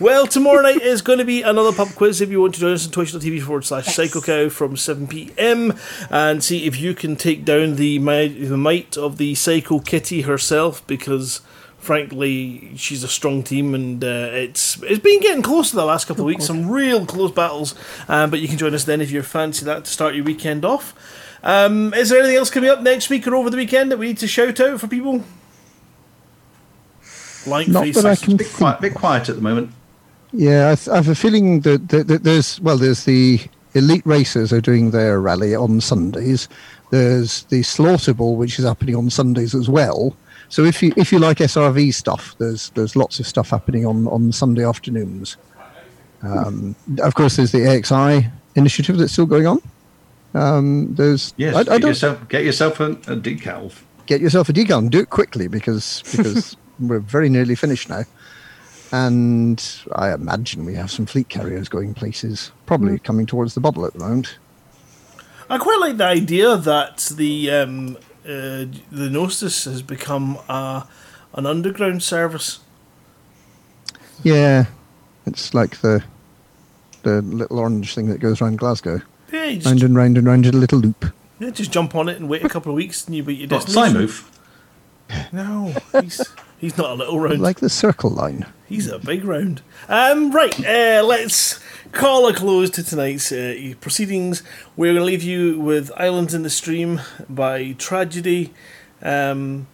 Well, tomorrow night is going to be another pub quiz. If you want to join us on twitch.tv forward slash psychocow from 7pm and see if you can take down the, the might of the Psycho Kitty herself because. Frankly, she's a strong team, and uh, it's it's been getting close to the last couple of weeks. Some real close battles, um, but you can join us then if you fancy that to start your weekend off. Um, is there anything else coming up next week or over the weekend that we need to shout out for people? Like Not that I faces. can Bit quiet, bit quiet at the moment. Yeah, I, I have a feeling that, that, that there's well, there's the elite racers are doing their rally on Sundays. There's the Slaughter Ball, which is happening on Sundays as well. So if you if you like SRV stuff, there's there's lots of stuff happening on on Sunday afternoons. Um, of course, there's the AXI initiative that's still going on. Um, there's Yes, I, I get, don't yourself, get yourself a, a decal. get yourself a decal and do it quickly because because we're very nearly finished now. And I imagine we have some fleet carriers going places, probably coming towards the bubble at the moment. I quite like the idea that the um, uh, the Gnosis has become uh, an underground service. Yeah, it's like the the little orange thing that goes around Glasgow, Yeah, you round just, and round and round in a little loop. yeah, just jump on it and wait a couple of weeks and you beat your What, destination. Simoof? No, he's He's not a little round. Like the circle line. He's a big round. Um, right, uh, let's call a close to tonight's uh, proceedings. We're going to leave you with Islands in the Stream by Tragedy. Um,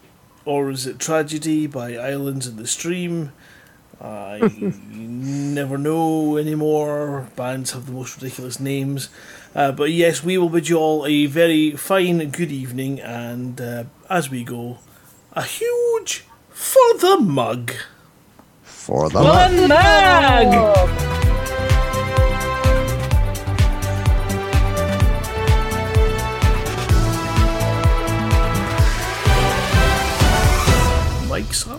or is it Tragedy by Islands in the Stream? I never know anymore. Bands have the most ridiculous names. Uh, but yes, we will bid you all a very fine good evening, and uh, as we go, a huge for the mug. For the mug. mug. Mike's on.